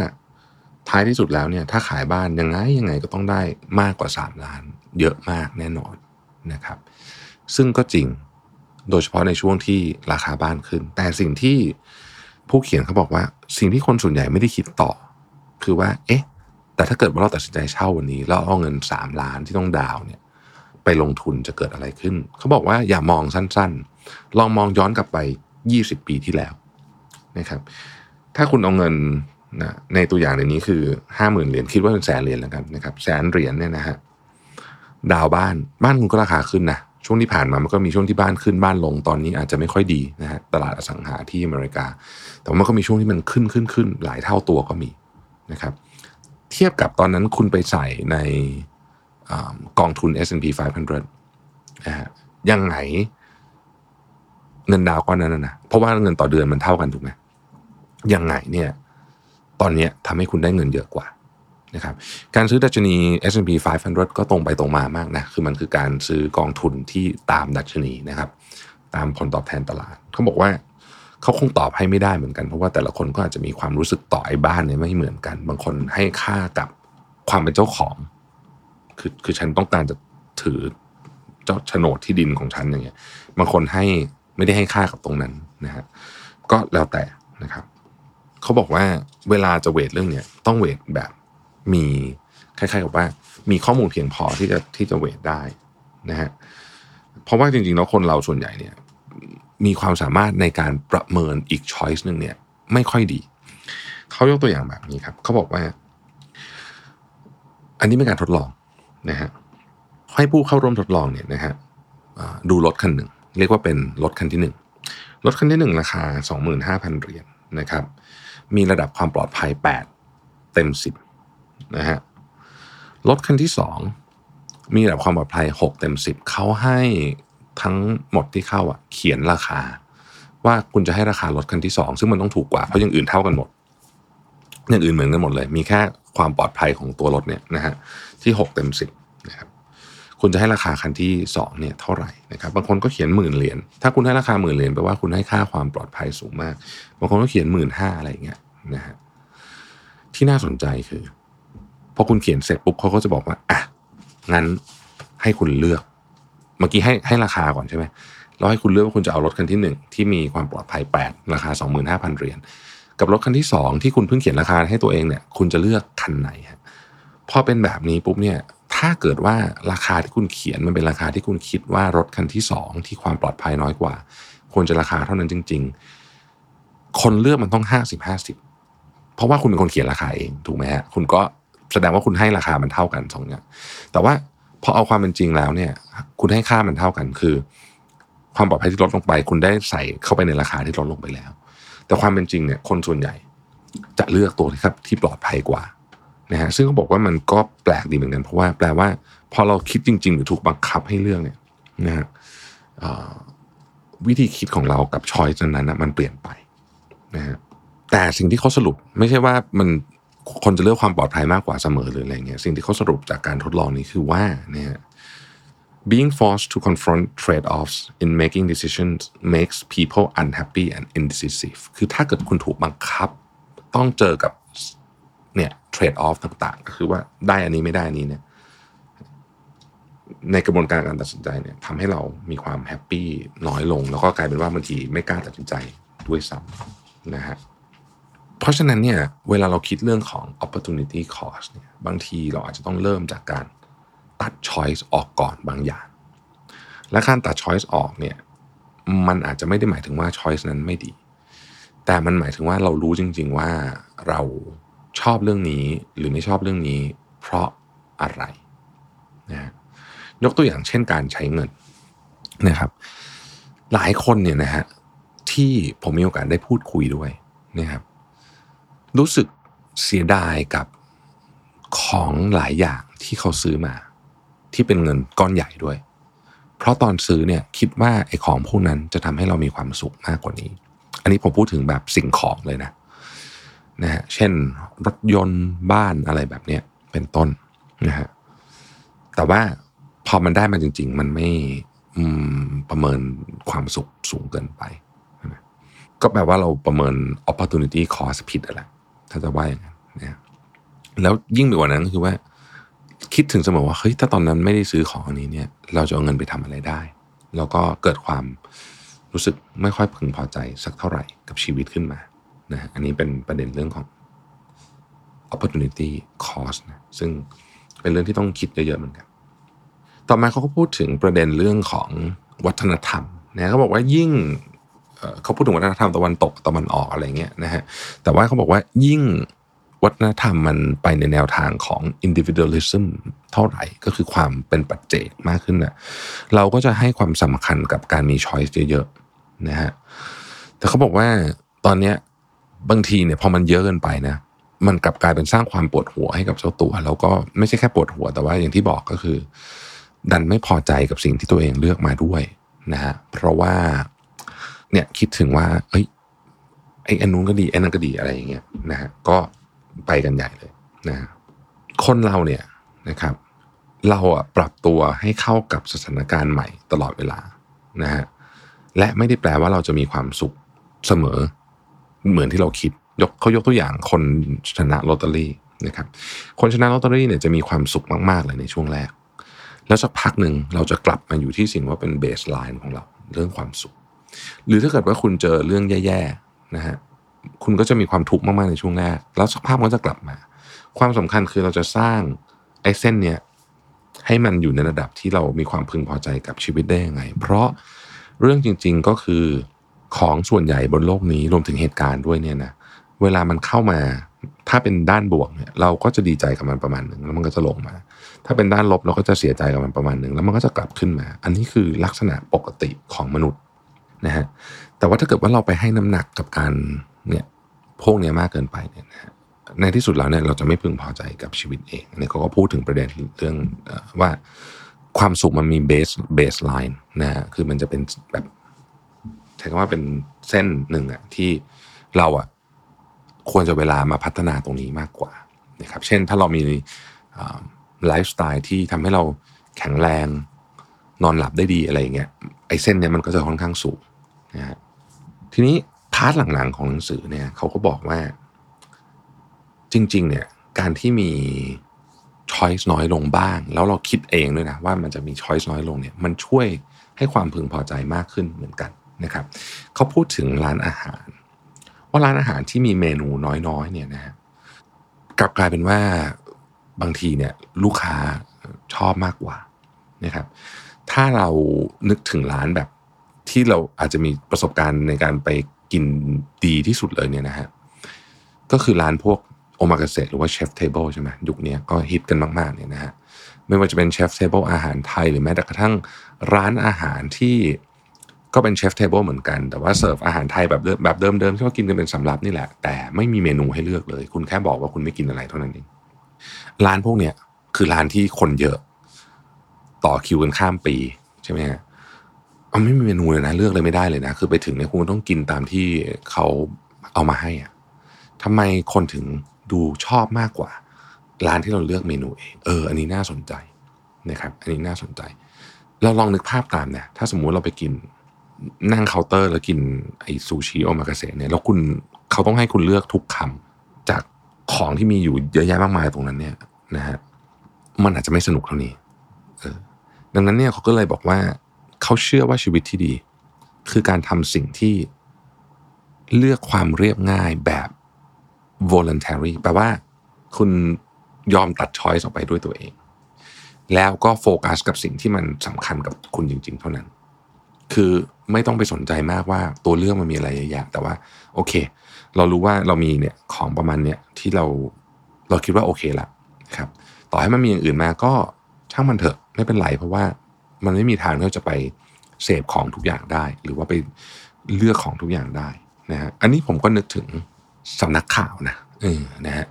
ท้ายที่สุดแล้วเนี่ยถ้าขายบ้านยังไงยังไงก็ต้องได้มากกว่า 3 ล้าน เยอะมากแน่นอนนะครับ ซึ่งก็จริงโดยเฉพาะในช่วงที่ราคาบ้านขึ้น แต่สิ่งที่ ผู้เขียนเขาบอกว่าสิ่งที่คนส่วนใหญ่ไม่ได้คิดต่อ คือว่า เอ๊ะ แต่ถ้าเกิดว่าเราตัดสินใจเช่าวันนี้แล้วเอาเงิน 3 ล้านที่ต้องดาวเนี่ย ไปลงทุนจะเกิดอะไรขึ้น เขาบอกว่าอย่ามองสั้นๆ ลองมองย้อนกลับไป 20 ปีที่แล้วนะครับ ถ้าคุณเอาเงินนะในตัวอย่างในนี้คือห้าหมื่นเหรียญคิดว่าเป็นแสนเหรียญแล้วกันนะครับแสนเหรียญเนี่ยนะฮะดาวบ้านบ้านคุณก็ราคาขึ้นนะ ช่วงที่ผ่านมามันก็มีช่วงที่บ้านขึ้นบ้านลงตอนนี้อาจจะไม่ค่อยดีนะฮะตลาดอสังหาที่อเมริกา แต่มันก็มีช่วงที่มันขึ้นขึ้นขึ้นหลายเท่าตัวก็มีนะครับ เทียบกับตอนนั้นคุณไปใส่ในกองทุน S&P 500นะฮะยังไงเงินดาวก้อนนั้นนะเพราะว่าเงินต่อเดือนมันเท่ากันถูกไหมยังไงเนี่ย ตอนนี้ทำให้คุณได้เงินเยอะกว่า นะครับการซื้อดัชนี S&P 500 ก็ตรงไปตรงมามากนะคือมันคือการซื้อกองทุนที่ตามดัชนีนะครับตามผลตอบแทนตลาดเขาบอกว่าเขาคงตอบให้ไม่ได้เหมือนกันเพราะว่าแต่ละคนก็อาจจะมีความรู้สึกต่อไอ้บ้านเนี่ยไม่เหมือนกัน บางคนให้ค่ากับความเป็นเจ้าของ คือคือฉันต้องการจะถือเจ้าโฉนดที่ดินของฉันอย่างเงี้ยบางคนให้ไม่ได้ให้ค่ากับตรงนั้นนะฮะก็แล้วแต่นะครับเขาบอกว่าเวลาจะเวทเรื่องเนี้ยต้องเวทแบบ มีคล้ายๆกับว่า มีข้อมูลเพียงพอที่จะที่จะเวทได้นะฮะเพราะว่าจริงๆแล้วคนเราส่วนใหญ่เนี่ยมีความสามารถในการประเมินอีกช้อยส์หนึ่งเนี่ยไม่ค่อยดี เขายกตัวอย่างแบบนี้ครับ เขาบอกว่า อันนี้เป็นการทดลองนะฮะให้ผู้เข้าร่วมทดลองเนี่ยนะฮะดูรถคันหนึ่ง เรียกว่าเป็นรถคันที่หนึ่งรถคันที่หนึ่งราคา 25,000 เหรียญนะครับ มีระดับความปลอดภัย 8 เต็ม 10 นะฮะรถคันที่2มีระดับความปลอดภัย6เต็ม10เขาให้ทั้งหมดที่เข้าอะเขียนราคา ว่าคุณจะให้ราคารถคันที่2ซึ่งมันต้องถูกกว่าเพราะอย่างอื่นเท่ากันหมดอย่างอื่นเหมือนกันหมดเลย มีแค่ความปลอดภัยของตัวรถเนี่ยนะฮะที่ 6 เต็ม10นะครับคุณจะให้ราคาคันที่2เนี่ยเท่าไหร่นะครับบางคนก็เขียนหมื่นเหรียญถ้าคุณให้ราคาหมื่นเหรียญแปลว่าคุณให้ค่าความปลอดภัยสูงมาก บางคนก็เขียนหมื่นห้าอะไรเงี้ยนะฮะที่น่าสนใจคือ อคุณเขียนเสร็จปุ๊บเขาก็จะบอกว่าอะงั้นให้คุณเลือก เมื่อกี้ให้ให้ราคาก่อนใช่ไหมเราให้คุณเลือกว่าคุณจะเอารถคันที่หนึ่งที่มีความปลอดภัย 8 ราคา 25,000เหรียญกับรถคันที่ 2 ที่คุณเพิ่งเขียนราคาให้ตัวเองเนี่ยคุณจะเลือกคันไหนฮะพอเป็นแบบนี้ปุ๊บเนี่ยถ้าเกิดว่าราคาที่คุณเขียนมันเป็นราคาที่คุณคิดว่ารถคันที่สองที่ความปลอดภัยน้อยกว่า ควรจะราคาเท่านั้นจริง ๆ คนเลือกมันต้องห้าสิบห้าสิบเพราะว่าคุณเป็นคนเขียนราคาเองถูกไหมฮะคุณก็ แสดงว่าคุณให้ราคามันเท่ากันสองอย่างแต่ว่าพอเอาความเป็นจริงแล้วเนี่ย คุณให้ค่ามันเท่ากันคือ ความปลอดภัยที่ลดลงไป คุณได้ใส่เข้าไปในราคาที่ลดลงไปแล้ว แต่ความเป็นจริงเนี่ย คนส่วนใหญ่จะเลือกตัวที่ครับที่ปลอดภัยกว่านะฮะซึ่งเขาบอกว่ามันก็แปลกดีเหมือนกัน เพราะว่าแปลว่า พอเราคิดจริง ๆ หรือถูกบังคับให้เลือกเนี่ยนะฮะวิธีคิดของเรากับชอยนั้นนะมันเปลี่ยนไปนะฮะแต่สิ่งที่เขาสรุปไม่ใช่ว่ามัน คนจะเลือกความปลอดภัยมากกว่าเสมอหรืออะไรเงี้ยสิ่งที่เขาสรุปจากการทดลองนี้คือว่าเนี่ย being forced to confront trade-offs in making decisions makes people unhappy and indecisive คือถ้าเกิดคุณถูกบังคับ ต้องเจอกับเนี่ยเทรดออฟต่างๆ ก็คือว่าได้อันนี้ไม่ได้อันนี้เนี่ยในกระบวนการการตัดสินใจเนี่ยทำให้เรามีความแฮปปี้น้อยลง แล้วก็กลายเป็นว่าบางทีไม่กล้าตัดสินใจด้วยซ้ำนะฮะ เพราะฉะนั้นเนี่ยเวลาเราคิดเรื่องของ opportunity cost เนี่ยบางทีเราอาจจะต้องเริ่มจากการตัด choice ออกก่อนบางอย่าง และการตัด choice ออกเนี่ยมันอาจจะไม่ได้หมายถึงว่า choice นั้นไม่ดี แต่มันหมายถึงว่าเรารู้จริง ๆว่าเราชอบเรื่องนี้หรือไม่ชอบเรื่องนี้ เพราะอะไรนะยกตัวอย่างเช่นการใช้เงินนะครับ หลายคนเนี่ยนะฮะที่ผมมีโอกาสได้พูดคุยด้วยนะครับ รู้สึกเสียดายกับของหลายอย่างที่เขาซื้อมา ที่เป็นเงินก้อนใหญ่ด้วย เพราะตอนซื้อเนี่ยคิดว่าไอ้ของพวกนั้นจะทำให้เรามีความสุขมากกว่านี้ อันนี้ผมพูดถึงแบบสิ่งของเลยนะนะฮะเช่นรถยนต์บ้านอะไรแบบเนี้ยเป็นต้นนะฮะแต่ว่าพอมันได้มาจริง ๆ มันไม่ประเมินความสุขสูงเกินไป ก็แปลว่าเราประเมิน opportunity cost ผิดอะไร ถ้าจะว่าอย่างนั้นนะแล้วยิ่งไปกว่านั้นก็คือว่า คิดถึงเสมอว่าเฮ้ยถ้าตอนนั้นไม่ได้ซื้อของอันนี้เนี่ย เราจะเอาเงินไปทำอะไรได้ แล้วก็เกิดความรู้สึกไม่ค่อยพึงพอใจสักเท่าไหร่กับชีวิตขึ้นมานะอันนี้เป็นประเด็นเรื่องของ opportunity cost นะซึ่งเป็นเรื่องที่ต้องคิดเยอะๆเหมือนกัน ต่อมาเขาก็พูดถึงประเด็นเรื่องของวัฒนธรรมนะเขาบอกว่ายิ่ง เขาพูดถึงวัฒนธรรมตะวันตกตะวันออกอะไรเงี้ยนะฮะแต่ว่าเขาบอกว่ายิ่งวัฒนธรรมมันไปในแนวทางของ individualism เท่าไหร่ก็คือความเป็นปัจเจกมากขึ้นนะ่ะเราก็จะให้ความสำคัญกับการมี choice เยอะๆนะฮะแต่เขาบอกว่าตอนเนี้ยบางทีเนี่ยพอมันเยอะเกินไปนะมันกลับกลายเป็นสร้างความปวดหัวให้กับเจ้าตัว แล้วก็ไม่ใช่แค่ปวดหัวแต่ว่าอย่างที่บอกก็คือ ดันไม่พอใจกับสิ่งที่ตัวเองเลือกมาด้วยนะฮะเพราะว่า เนี่ยคิดถึงว่า เอ้ยไอ้อันนู้นก็ดีไอ้นั่นก็ดีอะไรอย่างเงี้ยนะฮะก็ไปกันใหญ่เลยนะคนเราเนี่ยนะครับ เราอะปรับตัวให้เข้ากับสถานการณ์ใหม่ตลอดเวลานะฮะและไม่ได้แปลว่าเราจะมีความสุขเสมอ เหมือนที่เราคิดยกเขายกตัวอย่างคนชนะลอตเตอรี่นะครับ คนชนะลอตเตอรี่เนี่ยจะมีความสุขมากๆเลยในช่วงแรก แล้วสักพักหนึ่งเราจะกลับมาอยู่ที่สิ่งว่าเป็นเบสไลน์ของเรา เรื่องความสุข หรือถ้าเกิดว่าคุณเจอเรื่องแย่ๆนะฮะคุณก็จะมีความทุกข์มากๆในช่วงแรกแล้วสักพักมันก็จะกลับมา ความสำคัญคือเราจะสร้างไอ้เส้นเนี้ยให้มันอยู่ในระดับที่เรามีความพึงพอใจกับชีวิตได้ยังไง เพราะเรื่องจริง ๆก็คือของส่วนใหญ่บนโลกนี้รวมถึงเหตุการณ์ด้วยเนี่ยนะเวลามันเข้ามา ถ้าเป็นด้านบวกเนี่ยเราก็จะดีใจกับมันประมาณหนึ่งแล้วมันก็จะลงมา ถ้าเป็นด้านลบเราก็จะเสียใจกับมันประมาณหนึ่งแล้วมันก็จะกลับขึ้นมา อันนี้คือลักษณะปกติของมนุษย์ นะฮะแต่ว่าถ้าเกิดว่าเราไปให้น้ำหนักกับการเนี่ยพวกนี้มากเกินไปเนี่ยนะในที่สุดแล้วเนี่ยเราจะไม่พึงพอใจกับชีวิตเองเนี่ยเขาก็พูดถึงประเด็นเรื่องว่าความสุขมันมี base baseline นะฮะคือมันจะเป็นแบบใช้คำว่าเป็นเส้นหนึ่งอะที่เราอะควรจะเวลามาพัฒนาตรงนี้มากกว่านะครับเช่นถ้าเรามีไลฟ์สไตล์ที่ทำให้เราแข็งแรงนอนหลับได้ดีอะไรอย่างเงี้ยไอ้เส้นเนี้ยมันก็จะค่อนข้างสูง นะฮะทีนี้ part หลังๆของหนังสือเนี่ยเขาก็บอกว่า จริง ๆ เนี่ยการที่มี choice น้อยลงบ้าง แล้วเราคิดเองด้วยนะว่ามันจะมี choice น้อยลงเนี่ยมันช่วยให้ความพึงพอใจมากขึ้นเหมือนกันนะครับเขาพูดถึงร้านอาหาร ว่าร้านอาหารที่มีเมนูน้อยๆเนี่ยนะกลับกลายเป็นว่าบางทีเนี่ยลูกค้าชอบมากกว่านะครับถ้าเรานึกถึงร้านแบบ ที่เราอาจจะมีประสบการณ์ในการไปกินดีที่สุดเลยเนี่ยนะฮะก็คือร้านพวกโอมากาเสะหรือว่า chef's table ใช่ไหมยุคนี้ก็ฮิตกันมากๆเนี่ยนะฮะไม่ว่าจะเป็น chef's table อาหารไทยหรือแม้แต่กระทั่งร้านอาหารที่ก็เป็น chef's table เหมือนกัน แต่ว่าเสิร์ฟอาหารไทยแบบแบบเดิมๆที่ว่ากินกันเป็นสำรับนี่แหละ แต่ไม่มีเมนูให้เลือกเลย คุณแค่บอกว่าคุณไม่กินอะไรเท่านั้นเองร้านพวกเนี้ยคือร้านที่คนเยอะ ต่อคิวกันข้ามปีใช่ไหมฮะ มันไม่มีเมนูเลยนะเลือกเลยไม่ได้เลยนะ คือไปถึงเนี่ยคุณต้องกินตามที่เขาเอามาให้อะทำไมคนถึงดูชอบมากกว่า ร้านที่เราเลือกเมนูเองเออ อันนี้น่าสนใจนะครับ อันนี้น่าสนใจ เราลองนึกภาพตามเนี่ยถ้าสมมุติเราไปกินนั่งเคาน์เตอร์แล้วกินไอซูชิโอมากาเสะเนี่ยแล้วคุณเขาต้องให้คุณเลือกทุกคำจากของที่มีอยู่เยอะแยะมากมายตรงนั้นเนี่ยนะฮะมันอาจจะไม่สนุกเท่านี้ เออ ดังนั้นเนี่ยเขาก็เลยบอกว่า เขาเชื่อว่าชีวิตที่ดี คือการทำสิ่งที่เลือกความเรียบง่ายแบบ voluntary แปลว่าคุณยอมตัดช้อยส์ออกไปด้วยตัวเอง แล้วก็โฟกัสกับสิ่งที่มันสำคัญกับคุณจริง ๆ เท่านั้น คือไม่ต้องไปสนใจมากว่าตัวเรื่องมันมีอะไรเยอะแยะแต่ว่า โอเค เรารู้ว่าเรามีเนี่ยของประมาณเนี่ยที่เราเราคิดว่าโอเคละครับ ต่อให้มันมีอย่างอื่นมาก็ช่างมันเถอะไม่เป็นไรเพราะว่า มันไม่มีทางที่จะไปเสพของทุกอย่างได้ หรือว่าไปเลือกของทุกอย่างได้นะฮะอันนี้ผมก็นึกถึงสำนักข่าวนะเออนะฮะ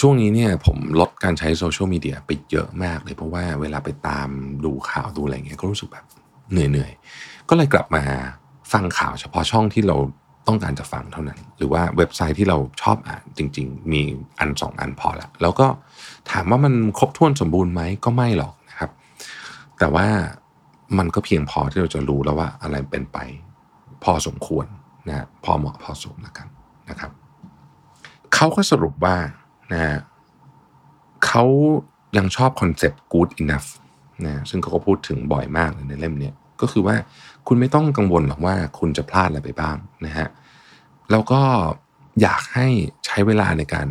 ช่วงนี้เนี่ยผมลดการใช้โซเชียลมีเดียไปเยอะมากเลยเพราะว่าเวลาไปตามดูข่าวดูอะไรเงี้ยก็รู้สึกแบบเหนื่อยๆ ก็เลยกลับมาฟังข่าวเฉพาะช่องที่เราต้องการจะฟังเท่านั้น หรือว่าเว็บไซต์ที่เราชอบอ่านจริง ๆ มีอันสองอันพอละแล้วก็ถามว่ามันครบถ้วนสมบูรณ์ไหมก็ไม่หรอกนะครับ แต่ว่า มันก็เพียงพอที่เราจะรู้แล้วว่าอะไรเป็นไป พอสมควรนะพอเหมาะพอสมแล้วกันนะครับเขาก็สรุปว่านะเขายังชอบคอนเซปต์ good enough นะซึ่งเขาก็พูดถึงบ่อยมากเลยในเล่มนี้ก็คือว่าคุณไม่ต้องกังวลหรอกว่าคุณจะพลาดอะไรไปบ้างนะฮะแล้วก็อยากให้ใช้เวลาในการ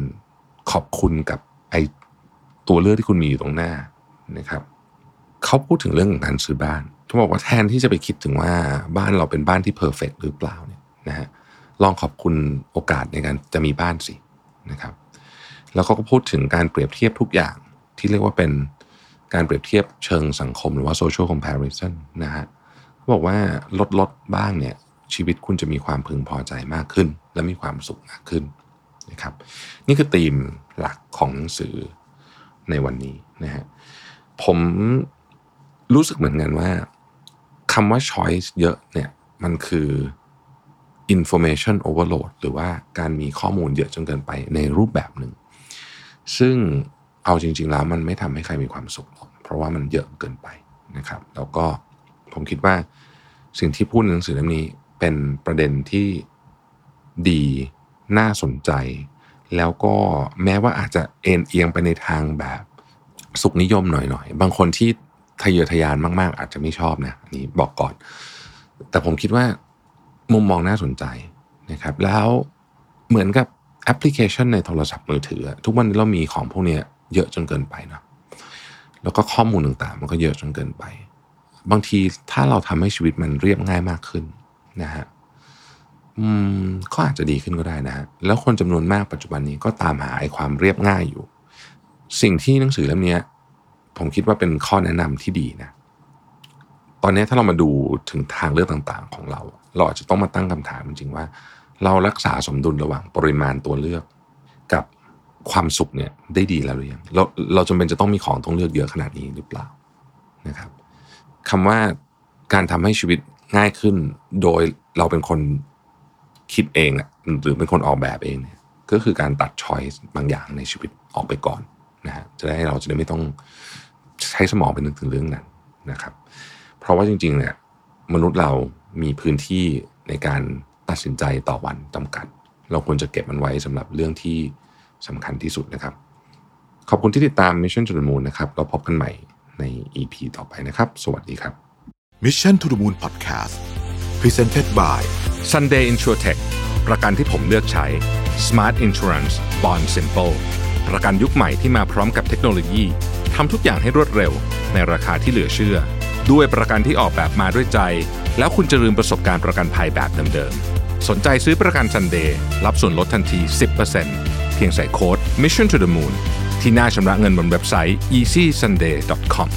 ขอบคุณกับไอตัวเลือกที่คุณมีอยู่ตรงหน้านะครับ เขาพูดถึงเรื่องของการซื้อบ้านเขาบอกว่าแทนที่จะไปคิดถึงว่าบ้านเราเป็นบ้านที่เพอร์เฟกหรือเปล่าเนี่ยนะฮะลองขอบคุณโอกาสในการจะมีบ้านสินะครับ แล้วเขาก็พูดถึงการเปรียบเทียบทุกอย่างที่เรียกว่าเป็นการเปรียบเทียบเชิงสังคมหรือว่า social comparison นะฮะเขาบอกว่าลดลดบ้างเนี่ยชีวิตคุณจะมีความพึงพอใจมากขึ้น และมีความสุขมากขึ้นนะครับ นี่คือธีมหลักของหนังสือในวันนี้นะฮะผม รู้สึกเหมือนกันว่าคำว่า choice เยอะเนี่ยมันคือ information overload หรือว่าการมีข้อมูลเยอะจนเกินไปในรูปแบบหนึ่ง ซึ่งเอาจริง ๆ แล้วมันไม่ทำให้ใครมีความสุขหรอกเพราะว่ามันเยอะเกินไปนะครับ แล้วก็ผมคิดว่าสิ่งที่พูดในหนังสือเล่มนี้เป็นประเด็นที่ดีน่าสนใจ แล้วก็แม้ว่าอาจจะเอ็นเอียงไปในทางแบบสุขนิยมหน่อยๆ บางคนที่ ทะเยอทะยานมากๆ อาจจะไม่ชอบนะนนี้บอกก่อน แต่ผมคิดว่ามุมมองน่าสนใจนะครับ แล้วเหมือนกับแอปพลิเคชันในโทรศัพท์มือถือ ทุกวันนี้เรามีของพวกนี้เยอะจนเกินไปเนาะแล้วก็ข้อมูลต่างๆ มันก็เยอะจนเกินไป บางทีถ้าเราทำให้ชีวิตมันเรียบง่ายมากขึ้นนะฮะอืมก็อาจจะดีขึ้นก็ได้นะฮะแล้วคนจำนวนมากปัจจุบันนี้ก็ตามหาไอ้ความเรียบง่ายอยู่ สิ่งที่หนังสือเล่มนี้ ผมคิดว่าเป็นข้อแนะนำที่ดีนะ ตอนนี้ถ้าเรามาดูถึงทางเลือกต่างๆ ของเรา เราอาจจะต้องมาตั้งคำถามจริงๆว่า เรารักษาสมดุลระหว่างปริมาณตัวเลือก กับความสุขเนี่ยได้ดีแล้วหรือยังเราเราจำเป็นจะต้องมีของต้องเลือกเยอะขนาดนี้หรือเปล่านะครับคำว่าการทำให้ชีวิตง่ายขึ้นโดยเราเป็นคนคิดเองหรือเป็นคนออกแบบเองเนี่ยก็คือการตัดช้อยส์บางอย่างในชีวิตออกไปก่อนนะฮะจะได้เราจะได้ไม่ต้อง ใช้สมองไปนึกถึงเรื่องนั้นนะครับ เพราะว่าจริงๆเนี่ยมนุษย์เรามีพื้นที่ในการตัดสินใจต่อวันจำกัด เราควรจะเก็บมันไว้สำหรับเรื่องที่สำคัญที่สุดนะครับ ขอบคุณที่ติดตาม Mission to the Moon นะครับ เราพบกันใหม่ใน EP ต่อไปนะครับ สวัสดีครับ Mission to the Moon Podcast Presented by Sunday InsurTech ประกันที่ผมเลือกใช้ Smart Insurance Bond Simple ประกันยุคใหม่ที่มาพร้อมกับเทคโนโลยี ทำทุกอย่างให้รวดเร็ว ในราคาที่เหลือเชื่อ ด้วยประกันที่ออกแบบมาด้วยใจ แล้วคุณจะลืมประสบการณ์ประกันภัยแบบเดิมๆ สนใจซื้อประกันซันเดย์รับส่วนลดทันที 10%เพียงใส่โค้ด Mission to the Moon ที่หน้าชำระเงินบนเว็บไซต์ easysunday.com